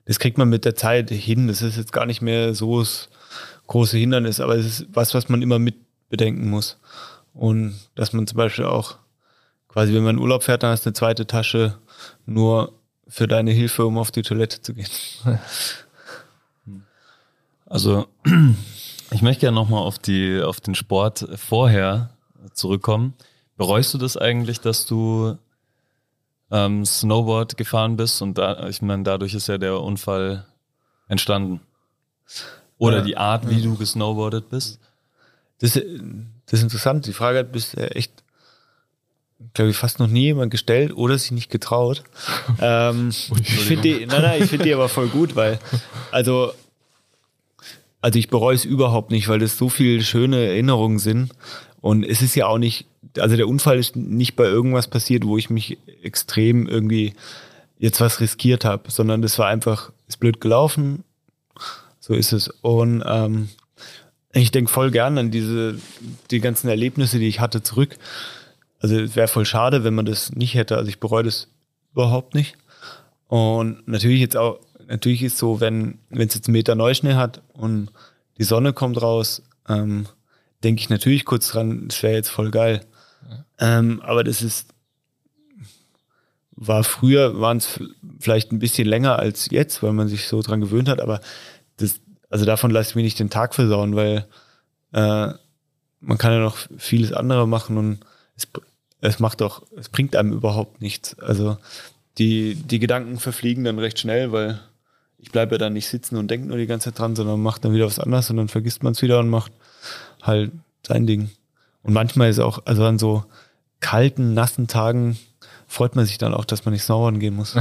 das kriegt man mit der Zeit hin. Das ist jetzt gar nicht mehr so das große Hindernis, aber es ist was, was man immer mit bedenken muss. Und dass man zum Beispiel auch quasi, wenn man in Urlaub fährt, dann hast du eine zweite Tasche nur für deine Hilfe, um auf die Toilette zu gehen. Also ich möchte gerne nochmal auf die, auf den Sport vorher zurückkommen. Bereust du das eigentlich, dass du ähm, Snowboard gefahren bist und da, ich meine, dadurch ist ja der Unfall entstanden. Oder ja. die Art, wie du gesnowboardet bist. Das, das ist interessant. Die Frage hat bisher echt, glaube ich, fast noch nie jemand gestellt oder sich nicht getraut. ähm, ich finde die, nein, nein, ich finde die aber voll gut, weil, also, also ich bereue es überhaupt nicht, weil das so viele schöne Erinnerungen sind. Und es ist ja auch nicht, also der Unfall ist nicht bei irgendwas passiert, wo ich mich extrem irgendwie jetzt was riskiert habe, sondern das war einfach, ist blöd gelaufen, so ist es. Und ähm, ich denke voll gern an diese, die ganzen Erlebnisse, die ich hatte, zurück. Also es wäre voll schade, wenn man das nicht hätte. Also ich bereue das überhaupt nicht. Und natürlich jetzt auch, natürlich ist so, wenn wenn es jetzt einen Meter Neuschnee hat und die Sonne kommt raus, ähm, denke ich natürlich kurz dran, das wäre jetzt voll geil. Ja. Ähm, aber das ist war früher waren es vielleicht ein bisschen länger als jetzt, weil man sich so dran gewöhnt hat. Aber das, also davon lasse ich mich nicht den Tag versauen, weil äh, man kann ja noch vieles andere machen und es, es macht auch, es bringt einem überhaupt nichts. Also die, die Gedanken verfliegen dann recht schnell, weil ich bleibe ja dann nicht sitzen und denke nur die ganze Zeit dran, sondern macht dann wieder was anderes und dann vergisst man es wieder und macht halt sein Ding. Und manchmal ist auch, also an so kalten, nassen Tagen freut man sich dann auch, dass man nicht snowboarden gehen muss.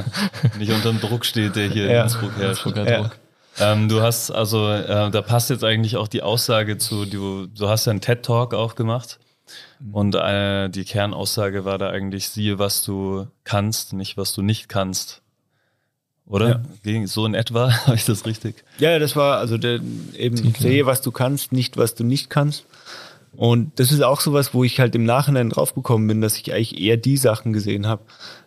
nicht unter dem Druck steht, der hier ja. in Innsbruck herrscht. Ja. Ähm, du hast, also, äh, da passt jetzt eigentlich auch die Aussage zu, du, du hast ja einen TED-Talk auch gemacht. Und äh, die Kernaussage war da eigentlich, siehe, was du kannst, nicht was du nicht kannst. Oder? Ja. So in etwa, habe ich das richtig? Ja, das war also der, eben, Titel. sehe, was du kannst, nicht was du nicht kannst. Und das ist auch sowas, wo ich halt im Nachhinein draufgekommen bin, dass ich eigentlich eher die Sachen gesehen habe,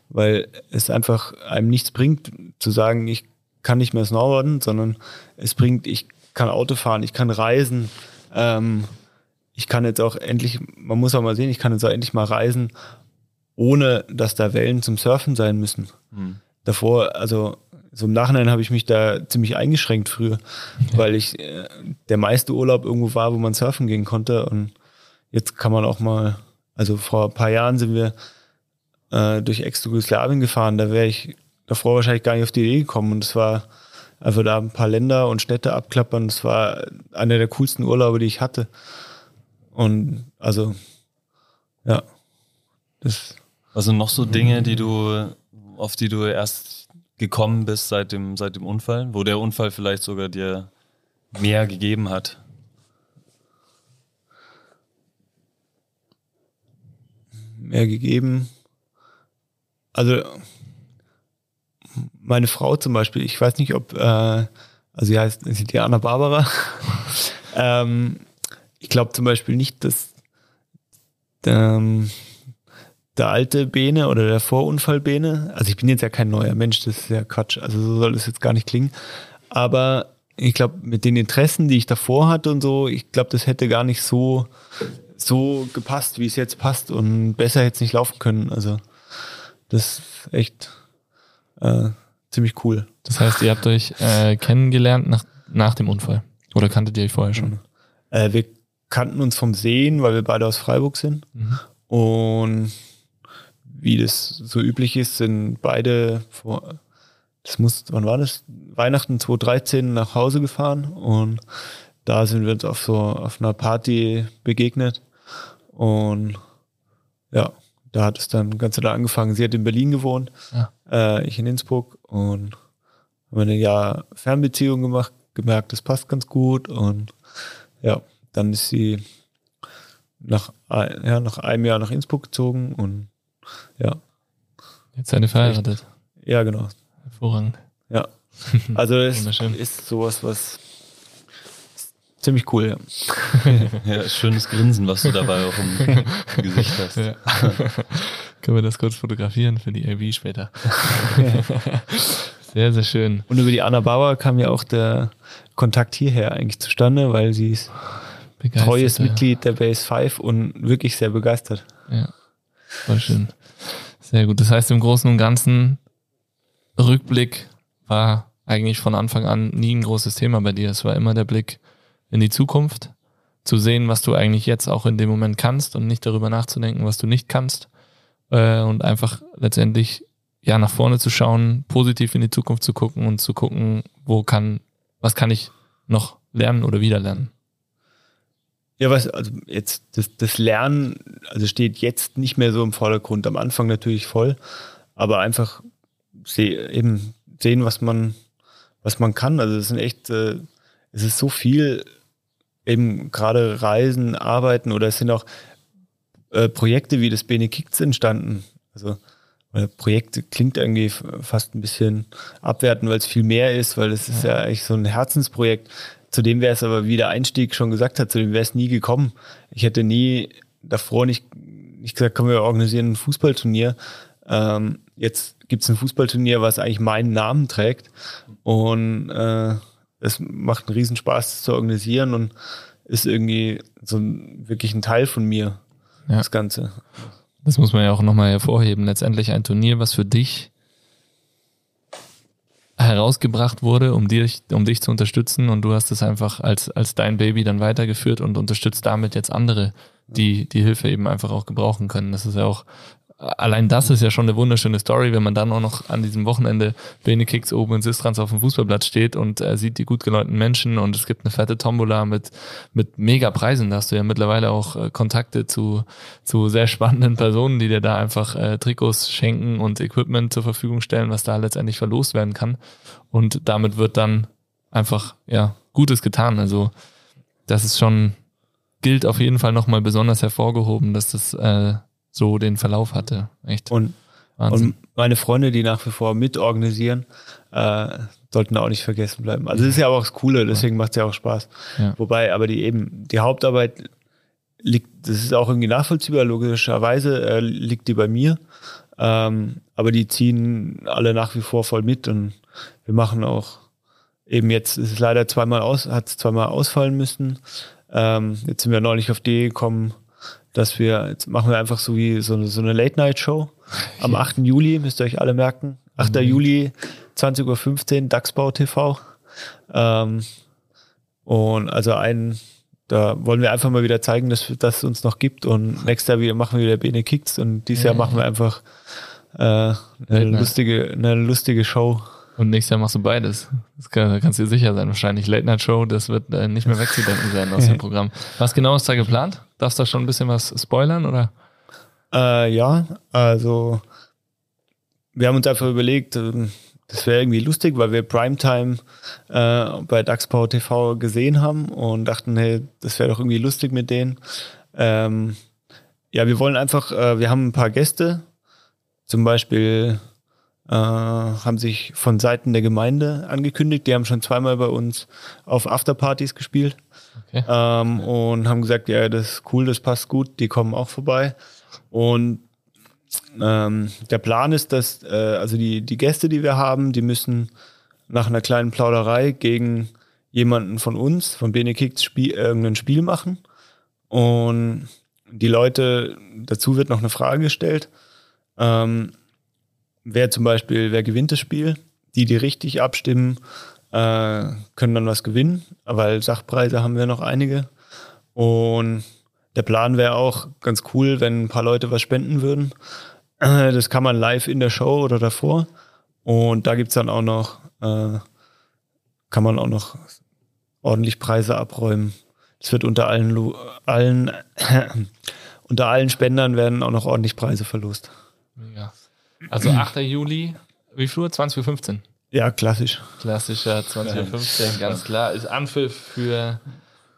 weil es einfach einem nichts bringt, zu sagen, ich kann nicht mehr snowboarden, sondern es bringt, ich kann Auto fahren, ich kann reisen, ähm, ich kann jetzt auch endlich, man muss auch mal sehen, ich kann jetzt auch endlich mal reisen, ohne dass da Wellen zum Surfen sein müssen. Hm. Davor, also so im Nachhinein habe ich mich da ziemlich eingeschränkt früher, okay. weil ich äh, der meiste Urlaub irgendwo war, wo man surfen gehen konnte und jetzt kann man auch mal, also vor ein paar Jahren sind wir äh, durch Ex-Jugoslawien gefahren, da wäre ich davor wahrscheinlich gar nicht auf die Idee gekommen und es war einfach da ein paar Länder und Städte abklappern, das war einer der coolsten Urlaube, die ich hatte. Und also, ja. Das Was sind noch so Dinge, die du, auf die du erst gekommen bist seit dem, seit dem Unfall, wo der Unfall vielleicht sogar dir mehr gegeben hat? Mehr gegeben. Also meine Frau zum Beispiel, ich weiß nicht, ob, äh, also sie heißt, sie die Anna Barbara. ähm, ich glaube zum Beispiel nicht, dass ähm, der alte Bene oder der Vorunfall Bene, also ich bin jetzt ja kein neuer Mensch, das ist ja Quatsch, also so soll das jetzt gar nicht klingen, aber ich glaube, mit den Interessen, die ich davor hatte und so, ich glaube, das hätte gar nicht so, so gepasst, wie es jetzt passt und besser hätte es nicht laufen können. Also das ist echt äh, ziemlich cool. Das heißt, ihr habt euch äh, kennengelernt nach, nach dem Unfall oder kanntet ihr euch vorher schon? Äh, wir kannten uns vom Sehen, weil wir beide aus Freiburg sind. Mhm. Und wie das so üblich ist, sind beide vor, das muss, wann war das? Weihnachten 2013 nach Hause gefahren und da sind wir uns auf so, auf einer Party begegnet und ja, da hat es dann ganz da angefangen. Sie hat in Berlin gewohnt, ja. äh, ich in Innsbruck und haben eine Jahr Fernbeziehung gemacht, gemerkt, das passt ganz gut und ja, dann ist sie nach, ja, nach einem Jahr nach Innsbruck gezogen und ja. Jetzt seid ihr verheiratet. Ja, genau. Hervorragend. Ja. Also es ist sowas, was ziemlich cool, ja. ja. Schönes Grinsen, was du dabei auch im Gesicht hast. Ja. Können wir das kurz fotografieren für die LB später? sehr, sehr schön. Und über die Anna Bauer kam ja auch der Kontakt hierher eigentlich zustande, weil sie ist treues ja. Mitglied der Base 5 und wirklich sehr begeistert. Ja, voll schön. Sehr gut. Das heißt, im Großen und Ganzen, Rückblick war eigentlich von Anfang an nie ein großes Thema bei dir. Es war immer der Blick in die Zukunft, zu sehen, was du eigentlich jetzt auch in dem Moment kannst und nicht darüber nachzudenken, was du nicht kannst. Äh, und einfach letztendlich ja nach vorne zu schauen, positiv in die Zukunft zu gucken und zu gucken, wo kann, was kann ich noch lernen oder wieder lernen. Ja, was, also jetzt, das, das Lernen, also steht jetzt nicht mehr so im Vordergrund. Am Anfang natürlich voll, aber einfach seh, eben sehen, was man, was man kann. Also das sind echt, äh, es ist so viel, eben gerade Reisen, Arbeiten oder es sind auch äh, Projekte wie das Bene Kicks entstanden. Also Projekt klingt irgendwie fast ein bisschen abwertend, weil es viel mehr ist, weil es ist ja eigentlich so ein Herzensprojekt. Zu dem wäre es aber, wie der Einstieg schon gesagt hat, zu dem wäre es nie gekommen. Ich hätte nie davor nicht, nicht gesagt, komm, wir organisieren ein Fußballturnier. Ähm, jetzt gibt es ein Fußballturnier, was eigentlich meinen Namen trägt. Und äh, es macht einen Riesenspaß, das zu organisieren und ist irgendwie so ein, wirklich ein Teil von mir, ja. das Ganze. Das muss man ja auch nochmal hervorheben. Letztendlich ein Turnier, was für dich herausgebracht wurde, um dich, um dich zu unterstützen und du hast es einfach als, als dein Baby dann weitergeführt und unterstützt damit jetzt andere, die die Hilfe eben einfach auch gebrauchen können. Das ist ja auch allein das ist ja schon eine wunderschöne Story, wenn man dann auch noch an diesem Wochenende Benekicks oben in Sistrans auf dem Fußballplatz steht und äh, sieht die gut geleunten Menschen und es gibt eine fette Tombola mit, mit mega Preisen. Da hast du ja mittlerweile auch äh, Kontakte zu, zu sehr spannenden Personen, die dir da einfach äh, Trikots schenken und Equipment zur Verfügung stellen, was da letztendlich verlost werden kann. Und damit wird dann einfach, ja, Gutes getan. Also, das ist schon, gilt auf jeden Fall nochmal besonders hervorgehoben, dass das äh, so den Verlauf hatte. Echt. Und, und meine Freunde, die nach wie vor mitorganisieren, äh, sollten auch nicht vergessen bleiben. Also das ist ja auch das Coole, deswegen macht es ja auch Spaß. Ja. Wobei, aber die eben, die Hauptarbeit liegt, das ist auch irgendwie nachvollziehbar, logischerweise äh, liegt die bei mir. Ähm, aber die ziehen alle nach wie vor voll mit und wir machen auch eben jetzt ist es leider zweimal aus, hat es zweimal ausfallen müssen. Ähm, jetzt sind wir neulich auf die gekommen, dass wir, jetzt machen wir einfach so wie so eine, so eine Late-Night-Show am 8. Juli, müsst ihr euch alle merken. 8. Mhm. Juli, 20.15 Uhr, DAXBau TV. Ähm, und also ein, da wollen wir einfach mal wieder zeigen, dass, dass es uns noch gibt. Und nächstes Jahr wieder machen wir wieder Bene Kicks und dieses ja, Jahr machen wir einfach äh, eine, lustige, eine lustige Show. Und nächstes Jahr machst du beides. Das kann, da kannst du dir sicher sein. Wahrscheinlich Late Night Show, das wird äh, nicht mehr wegzudenken sein aus dem Programm. Was genau ist da geplant? Darfst du da schon ein bisschen was spoilern oder? Äh, ja, also wir haben uns einfach überlegt, ähm, das wäre irgendwie lustig, weil wir Primetime äh, bei DAXPOW TV gesehen haben und dachten, hey, das wäre doch irgendwie lustig mit denen. Ähm, ja, wir wollen einfach, äh, wir haben ein paar Gäste, zum Beispiel äh, haben sich von Seiten der Gemeinde angekündigt. Die haben schon zweimal bei uns auf Afterpartys gespielt okay. ähm, und haben gesagt, ja, das ist cool, das passt gut, die kommen auch vorbei. Und ähm, der Plan ist, dass äh, also die, die Gäste, die wir haben, die müssen nach einer kleinen Plauderei gegen jemanden von uns, von Benekicks, Spiel, irgendein Spiel machen. Und die Leute, dazu wird noch eine Frage gestellt. Ähm, wer zum Beispiel, wer gewinnt das Spiel? Die, die richtig abstimmen, äh, können dann was gewinnen, weil Sachpreise haben wir noch einige. Und der Plan wäre auch ganz cool, wenn ein paar Leute was spenden würden. Äh, das kann man live in der Show oder davor. Und da gibt es dann auch noch, äh, kann man auch noch ordentlich Preise abräumen. Es wird unter allen, allen unter allen Spendern werden auch noch ordentlich Preise verlost. Ja. Also 8. Juli, wie viel Uhr? 20.15 Uhr. Ja, klassisch. Klassischer 2015, ganz klar. Ist Anpfiff für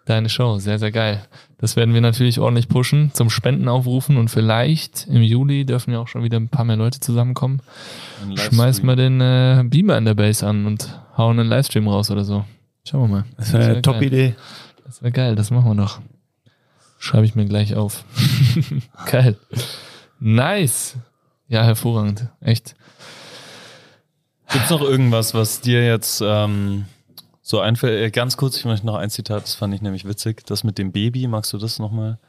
deine Show. Sehr, sehr geil. Das werden wir natürlich ordentlich pushen, zum Spenden aufrufen und vielleicht im Juli dürfen ja auch schon wieder ein paar mehr Leute zusammenkommen. Schmeiß mal den äh, Beamer in der Base an und hauen einen Livestream raus oder so. Schauen wir mal. Das wäre eine Top-Idee. Das wäre geil, das machen wir doch. Schreibe ich mir gleich auf. geil. Nice. Ja, hervorragend. Echt. Gibt es noch irgendwas, was dir jetzt ähm, so einfällt? Äh, ganz kurz, ich möchte noch ein Zitat, das fand ich nämlich witzig. Das mit dem Baby, magst du das nochmal?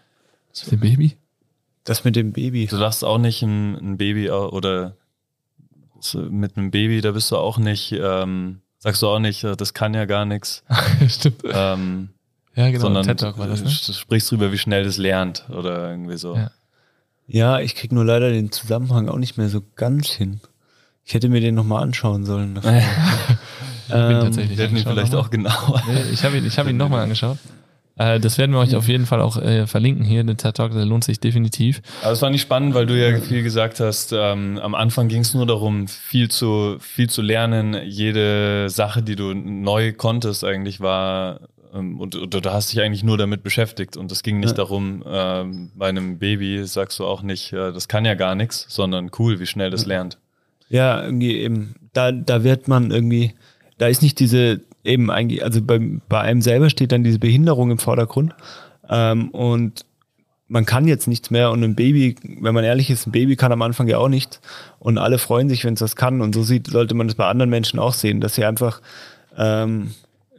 Das mit dem Baby? Das mit dem Baby. Du lachst auch nicht ein, ein Baby oder mit einem Baby, da bist du auch nicht, ähm, sagst du auch nicht, äh, das kann ja gar nichts. Stimmt. Ähm, ja, genau. Sondern war das, ne? du sprichst drüber, wie schnell das lernt oder irgendwie so. Ja. Ja, ich krieg nur leider den Zusammenhang auch nicht mehr so ganz hin. Ich hätte mir den nochmal anschauen sollen. ich ähm, tatsächlich hätten ihn vielleicht auch genauer. Nee, ich habe ihn, ich hab ihn nochmal angeschaut. Äh, das werden wir euch auf jeden Fall auch äh, verlinken hier, den TED Talk, der lohnt sich definitiv. Aber es war nicht spannend, weil du ja viel gesagt hast, ähm, am Anfang ging es nur darum, viel zu, viel zu lernen. Jede Sache, die du neu konntest, eigentlich war und, und, du hast dich eigentlich nur damit beschäftigt. Und es ging nicht ja. darum, ähm, bei einem Baby sagst du auch nicht, äh, das kann ja gar nichts, sondern cool, wie schnell das lernt. Ja, irgendwie eben, da, da wird man irgendwie, da ist nicht diese, eben eigentlich, also bei, bei einem selber steht dann diese Behinderung im Vordergrund. Ähm, und man kann jetzt nichts mehr und ein Baby, wenn man ehrlich ist, ein Baby kann am Anfang ja auch nichts. Und alle freuen sich, wenn es das kann. Und so sieht, sollte man das bei anderen Menschen auch sehen, dass sie einfach ähm,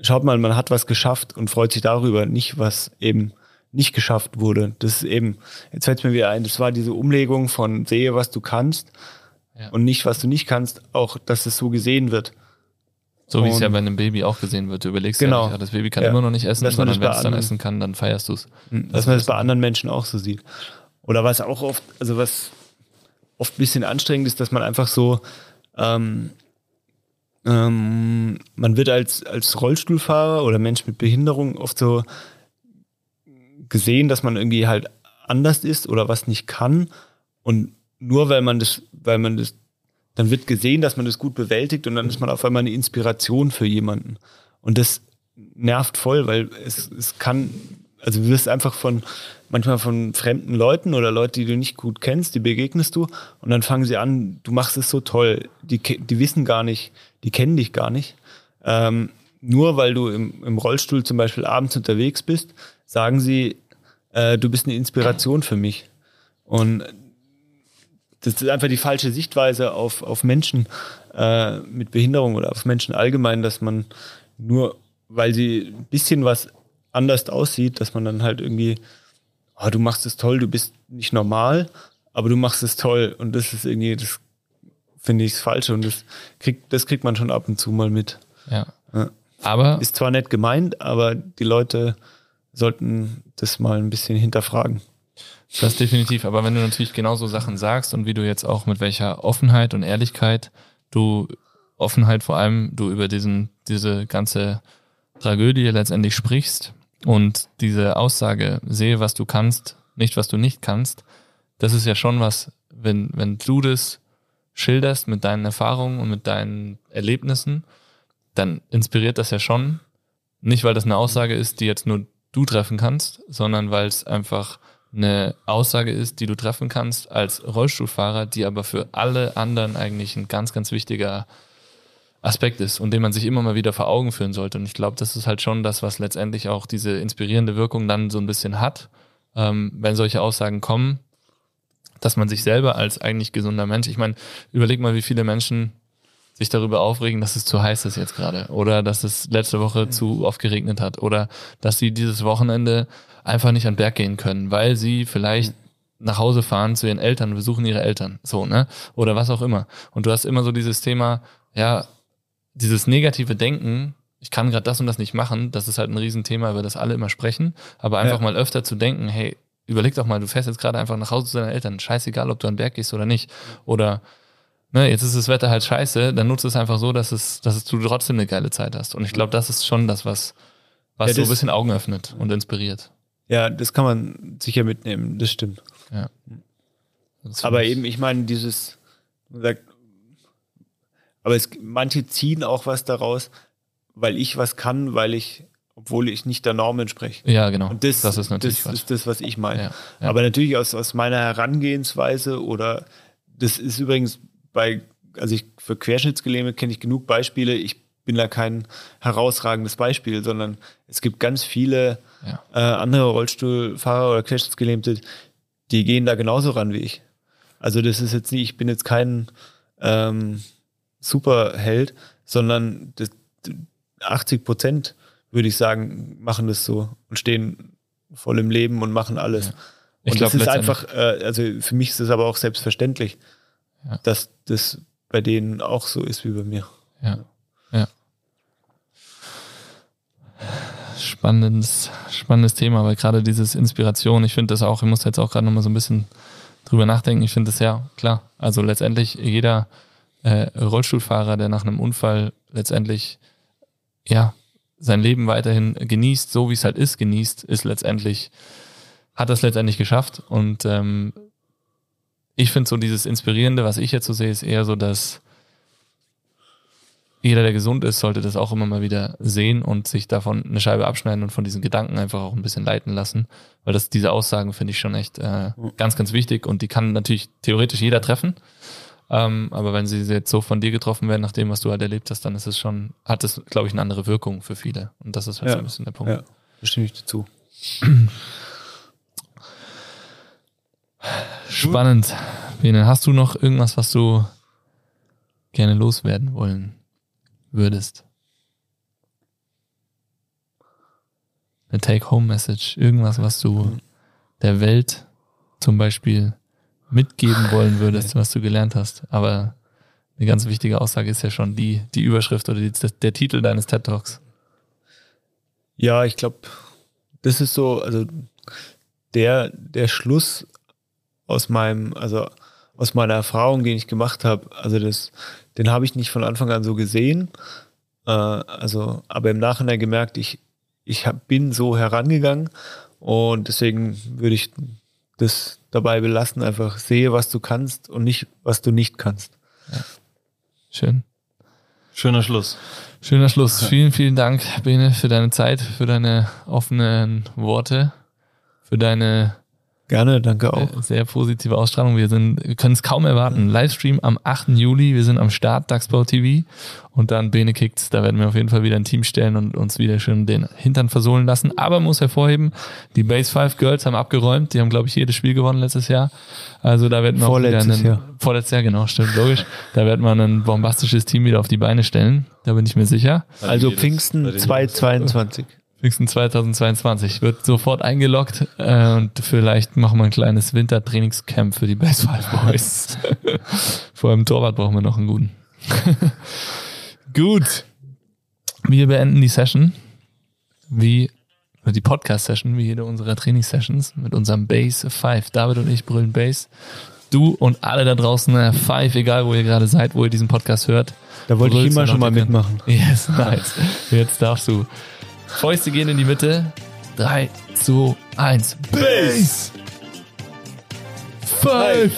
schaut mal, man hat was geschafft und freut sich darüber, nicht was eben nicht geschafft wurde. Das ist eben, jetzt fällt mir wieder ein, das war diese Umlegung von sehe, was du kannst ja. und nicht, was du nicht kannst, auch, dass es so gesehen wird. So wie es ja bei einem Baby auch gesehen wird. Du überlegst genau. ja, das Baby kann ja. immer noch nicht essen, dass sondern wenn es dann essen kann, dann feierst du es. Hm, dass man das bei anderen Menschen auch so sieht. Oder was auch oft, also was oft ein bisschen anstrengend ist, dass man einfach so ähm, ähm, man wird als, als Rollstuhlfahrer oder Mensch mit Behinderung oft so gesehen, dass man irgendwie halt anders ist oder was nicht kann. Und nur weil man das, weil man das, dann wird gesehen, dass man das gut bewältigt und dann ist man auf einmal eine Inspiration für jemanden. Und das nervt voll, weil es, es kann also du wirst einfach von manchmal von fremden Leuten oder Leuten, die du nicht gut kennst, die begegnest du und dann fangen sie an, du machst es so toll. Die, die wissen gar nicht, die kennen dich gar nicht. Ähm, nur weil du im, im Rollstuhl zum Beispiel abends unterwegs bist, sagen sie, äh, du bist eine Inspiration für mich. Und das ist einfach die falsche Sichtweise auf, auf Menschen äh, mit Behinderung oder auf Menschen allgemein, dass man nur, weil sie ein bisschen was anders aussieht, dass man dann halt irgendwie, oh, du machst es toll, du bist nicht normal, aber du machst es toll. Und das ist irgendwie, das finde ich das Falsche und das kriegt, das kriegt man schon ab und zu mal mit. Ja. ja. Aber. Ist zwar nett gemeint, aber die Leute sollten das mal ein bisschen hinterfragen. Das definitiv. Aber wenn du natürlich genauso Sachen sagst und wie du jetzt auch mit welcher Offenheit und Ehrlichkeit du Offenheit vor allem du über diesen, diese ganze Tragödie letztendlich sprichst und diese Aussage, sehe, was du kannst, nicht, was du nicht kannst, das ist ja schon was, wenn, wenn du das schilderst mit deinen Erfahrungen und mit deinen Erlebnissen, dann inspiriert das ja schon. Nicht, weil das eine Aussage ist, die jetzt nur du treffen kannst, sondern weil es einfach eine Aussage ist, die du treffen kannst als Rollstuhlfahrer, die aber für alle anderen eigentlich ein ganz, ganz wichtiger Aspekt ist und den man sich immer mal wieder vor Augen führen sollte. Und ich glaube, das ist halt schon das, was letztendlich auch diese inspirierende Wirkung dann so ein bisschen hat, ähm, wenn solche Aussagen kommen, dass man sich selber als eigentlich gesunder Mensch, ich meine, überleg mal, wie viele Menschen sich darüber aufregen, dass es zu heiß ist jetzt gerade oder dass es letzte Woche zu oft geregnet hat oder dass sie dieses Wochenende einfach nicht an den Berg gehen können, weil sie vielleicht nach Hause fahren zu ihren Eltern, besuchen ihre Eltern, so, ne? Oder was auch immer. Und du hast immer so dieses Thema, ja, dieses negative Denken, ich kann gerade das und das nicht machen, das ist halt ein Riesenthema, über das alle immer sprechen, aber einfach ja. mal öfter zu denken, hey, überleg doch mal, du fährst jetzt gerade einfach nach Hause zu deinen Eltern, scheißegal, ob du an den Berg gehst oder nicht. Oder ne, jetzt ist das Wetter halt scheiße, dann nutze es einfach so, dass es, dass es du trotzdem eine geile Zeit hast. Und ich glaube, das ist schon das, was, was ja, so ein bisschen Augen öffnet und inspiriert. Ja, das kann man sicher mitnehmen, das stimmt. Ja. Das aber eben, ich meine, dieses, man sagt, aber es, manche ziehen auch was daraus, weil ich was kann, weil ich, obwohl ich nicht der Norm entspreche. Ja, genau. Und das, das ist natürlich das, ist das, was ich meine. Ja, ja. Aber natürlich aus, aus meiner Herangehensweise oder das ist übrigens bei, also ich für Querschnittsgelähmte kenne ich genug Beispiele. Ich bin da kein herausragendes Beispiel, sondern es gibt ganz viele ja. äh, andere Rollstuhlfahrer oder Querschnittsgelähmte, die gehen da genauso ran wie ich. Also das ist jetzt nicht, ich bin jetzt kein ähm, Superheld, sondern das, 80 Prozent, würde ich sagen, machen das so und stehen voll im Leben und machen alles. Ja. und glaub, das ist einfach, äh, also für mich ist es aber auch selbstverständlich, ja. dass das bei denen auch so ist wie bei mir. Ja. Ja. Spannendes, spannendes Thema, weil gerade dieses Inspiration, ich finde das auch, ich muss jetzt auch gerade nochmal so ein bisschen drüber nachdenken, ich finde das ja klar. Also letztendlich jeder, äh, Rollstuhlfahrer, der nach einem Unfall letztendlich ja sein Leben weiterhin genießt, so wie es halt ist, genießt, ist letztendlich, hat das letztendlich geschafft. Und ähm, ich finde so dieses Inspirierende, was ich jetzt so sehe, ist eher so, dass jeder, der gesund ist, sollte das auch immer mal wieder sehen und sich davon eine Scheibe abschneiden und von diesen Gedanken einfach auch ein bisschen leiten lassen. Weil das, diese Aussagen finde ich schon echt äh, ganz, ganz wichtig und die kann natürlich theoretisch jeder treffen. Ähm, aber wenn sie jetzt so von dir getroffen werden, nach dem, was du halt erlebt hast, dann ist es schon, hat es, glaube ich, eine andere Wirkung für viele. Und das ist halt Ja. so ein bisschen der Punkt. Ja, da stimme ich dazu. Spannend. Bene, hast du noch irgendwas, was du gerne loswerden wollen würdest? Eine Take-Home-Message, irgendwas, was du der Welt zum Beispiel mitgeben wollen würdest, was du gelernt hast. Aber eine ganz wichtige Aussage ist ja schon die, die Überschrift oder die, der Titel deines TED Talks. Ja, ich glaube, das ist so, also der, der Schluss aus meinem, also aus meiner Erfahrung, den ich gemacht habe, also das, den habe ich nicht von Anfang an so gesehen. Äh, also, aber im Nachhinein gemerkt, ich, ich hab, bin so herangegangen und deswegen würde ich das dabei belassen, einfach sehe, was du kannst und nicht, was du nicht kannst. Schön. Schöner Schluss. Schöner Schluss. Vielen, vielen Dank, Bene, für deine Zeit, für deine offenen Worte, für deine Gerne, danke auch. Sehr positive Ausstrahlung. Wir sind, wir können es kaum erwarten. Livestream am 8. Juli. Wir sind am Start, Daxbau TV. Und dann Bene Kicks. Da werden wir auf jeden Fall wieder ein Team stellen und uns wieder schön den Hintern versohlen lassen. Aber muss hervorheben, die Base 5 Girls haben abgeräumt. Die haben, glaube ich, jedes Spiel gewonnen letztes Jahr. Also da werden wir vorletztes einen, Jahr. vorletztes Jahr, genau, stimmt, logisch. da werden wir ein bombastisches Team wieder auf die Beine stellen. Da bin ich mir sicher. Also, also Pfingsten 2022. Höchstens 2022. Wird sofort eingeloggt äh, und vielleicht machen wir ein kleines Wintertrainingscamp für die Best Five Boys. Vor allem Torwart brauchen wir noch einen guten. Gut. Wir beenden die Session. Wie die Podcast-Session, wie jede unserer Trainingssessions, mit unserem Base 5. David und ich brüllen Base. Du und alle da draußen, äh, Five, egal wo ihr gerade seid, wo ihr diesen Podcast hört. Da wollte ich immer schon mal mitmachen. Yes, nice. Jetzt darfst du. Fäuste gehen in die Mitte. 3, 2, 1. Base! Five!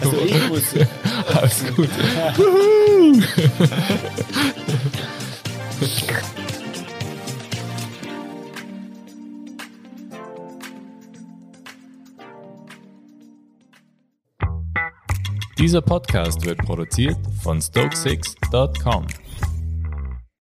Also ich muss, Alles gut. Dieser Podcast wird produziert von Stokesix.com.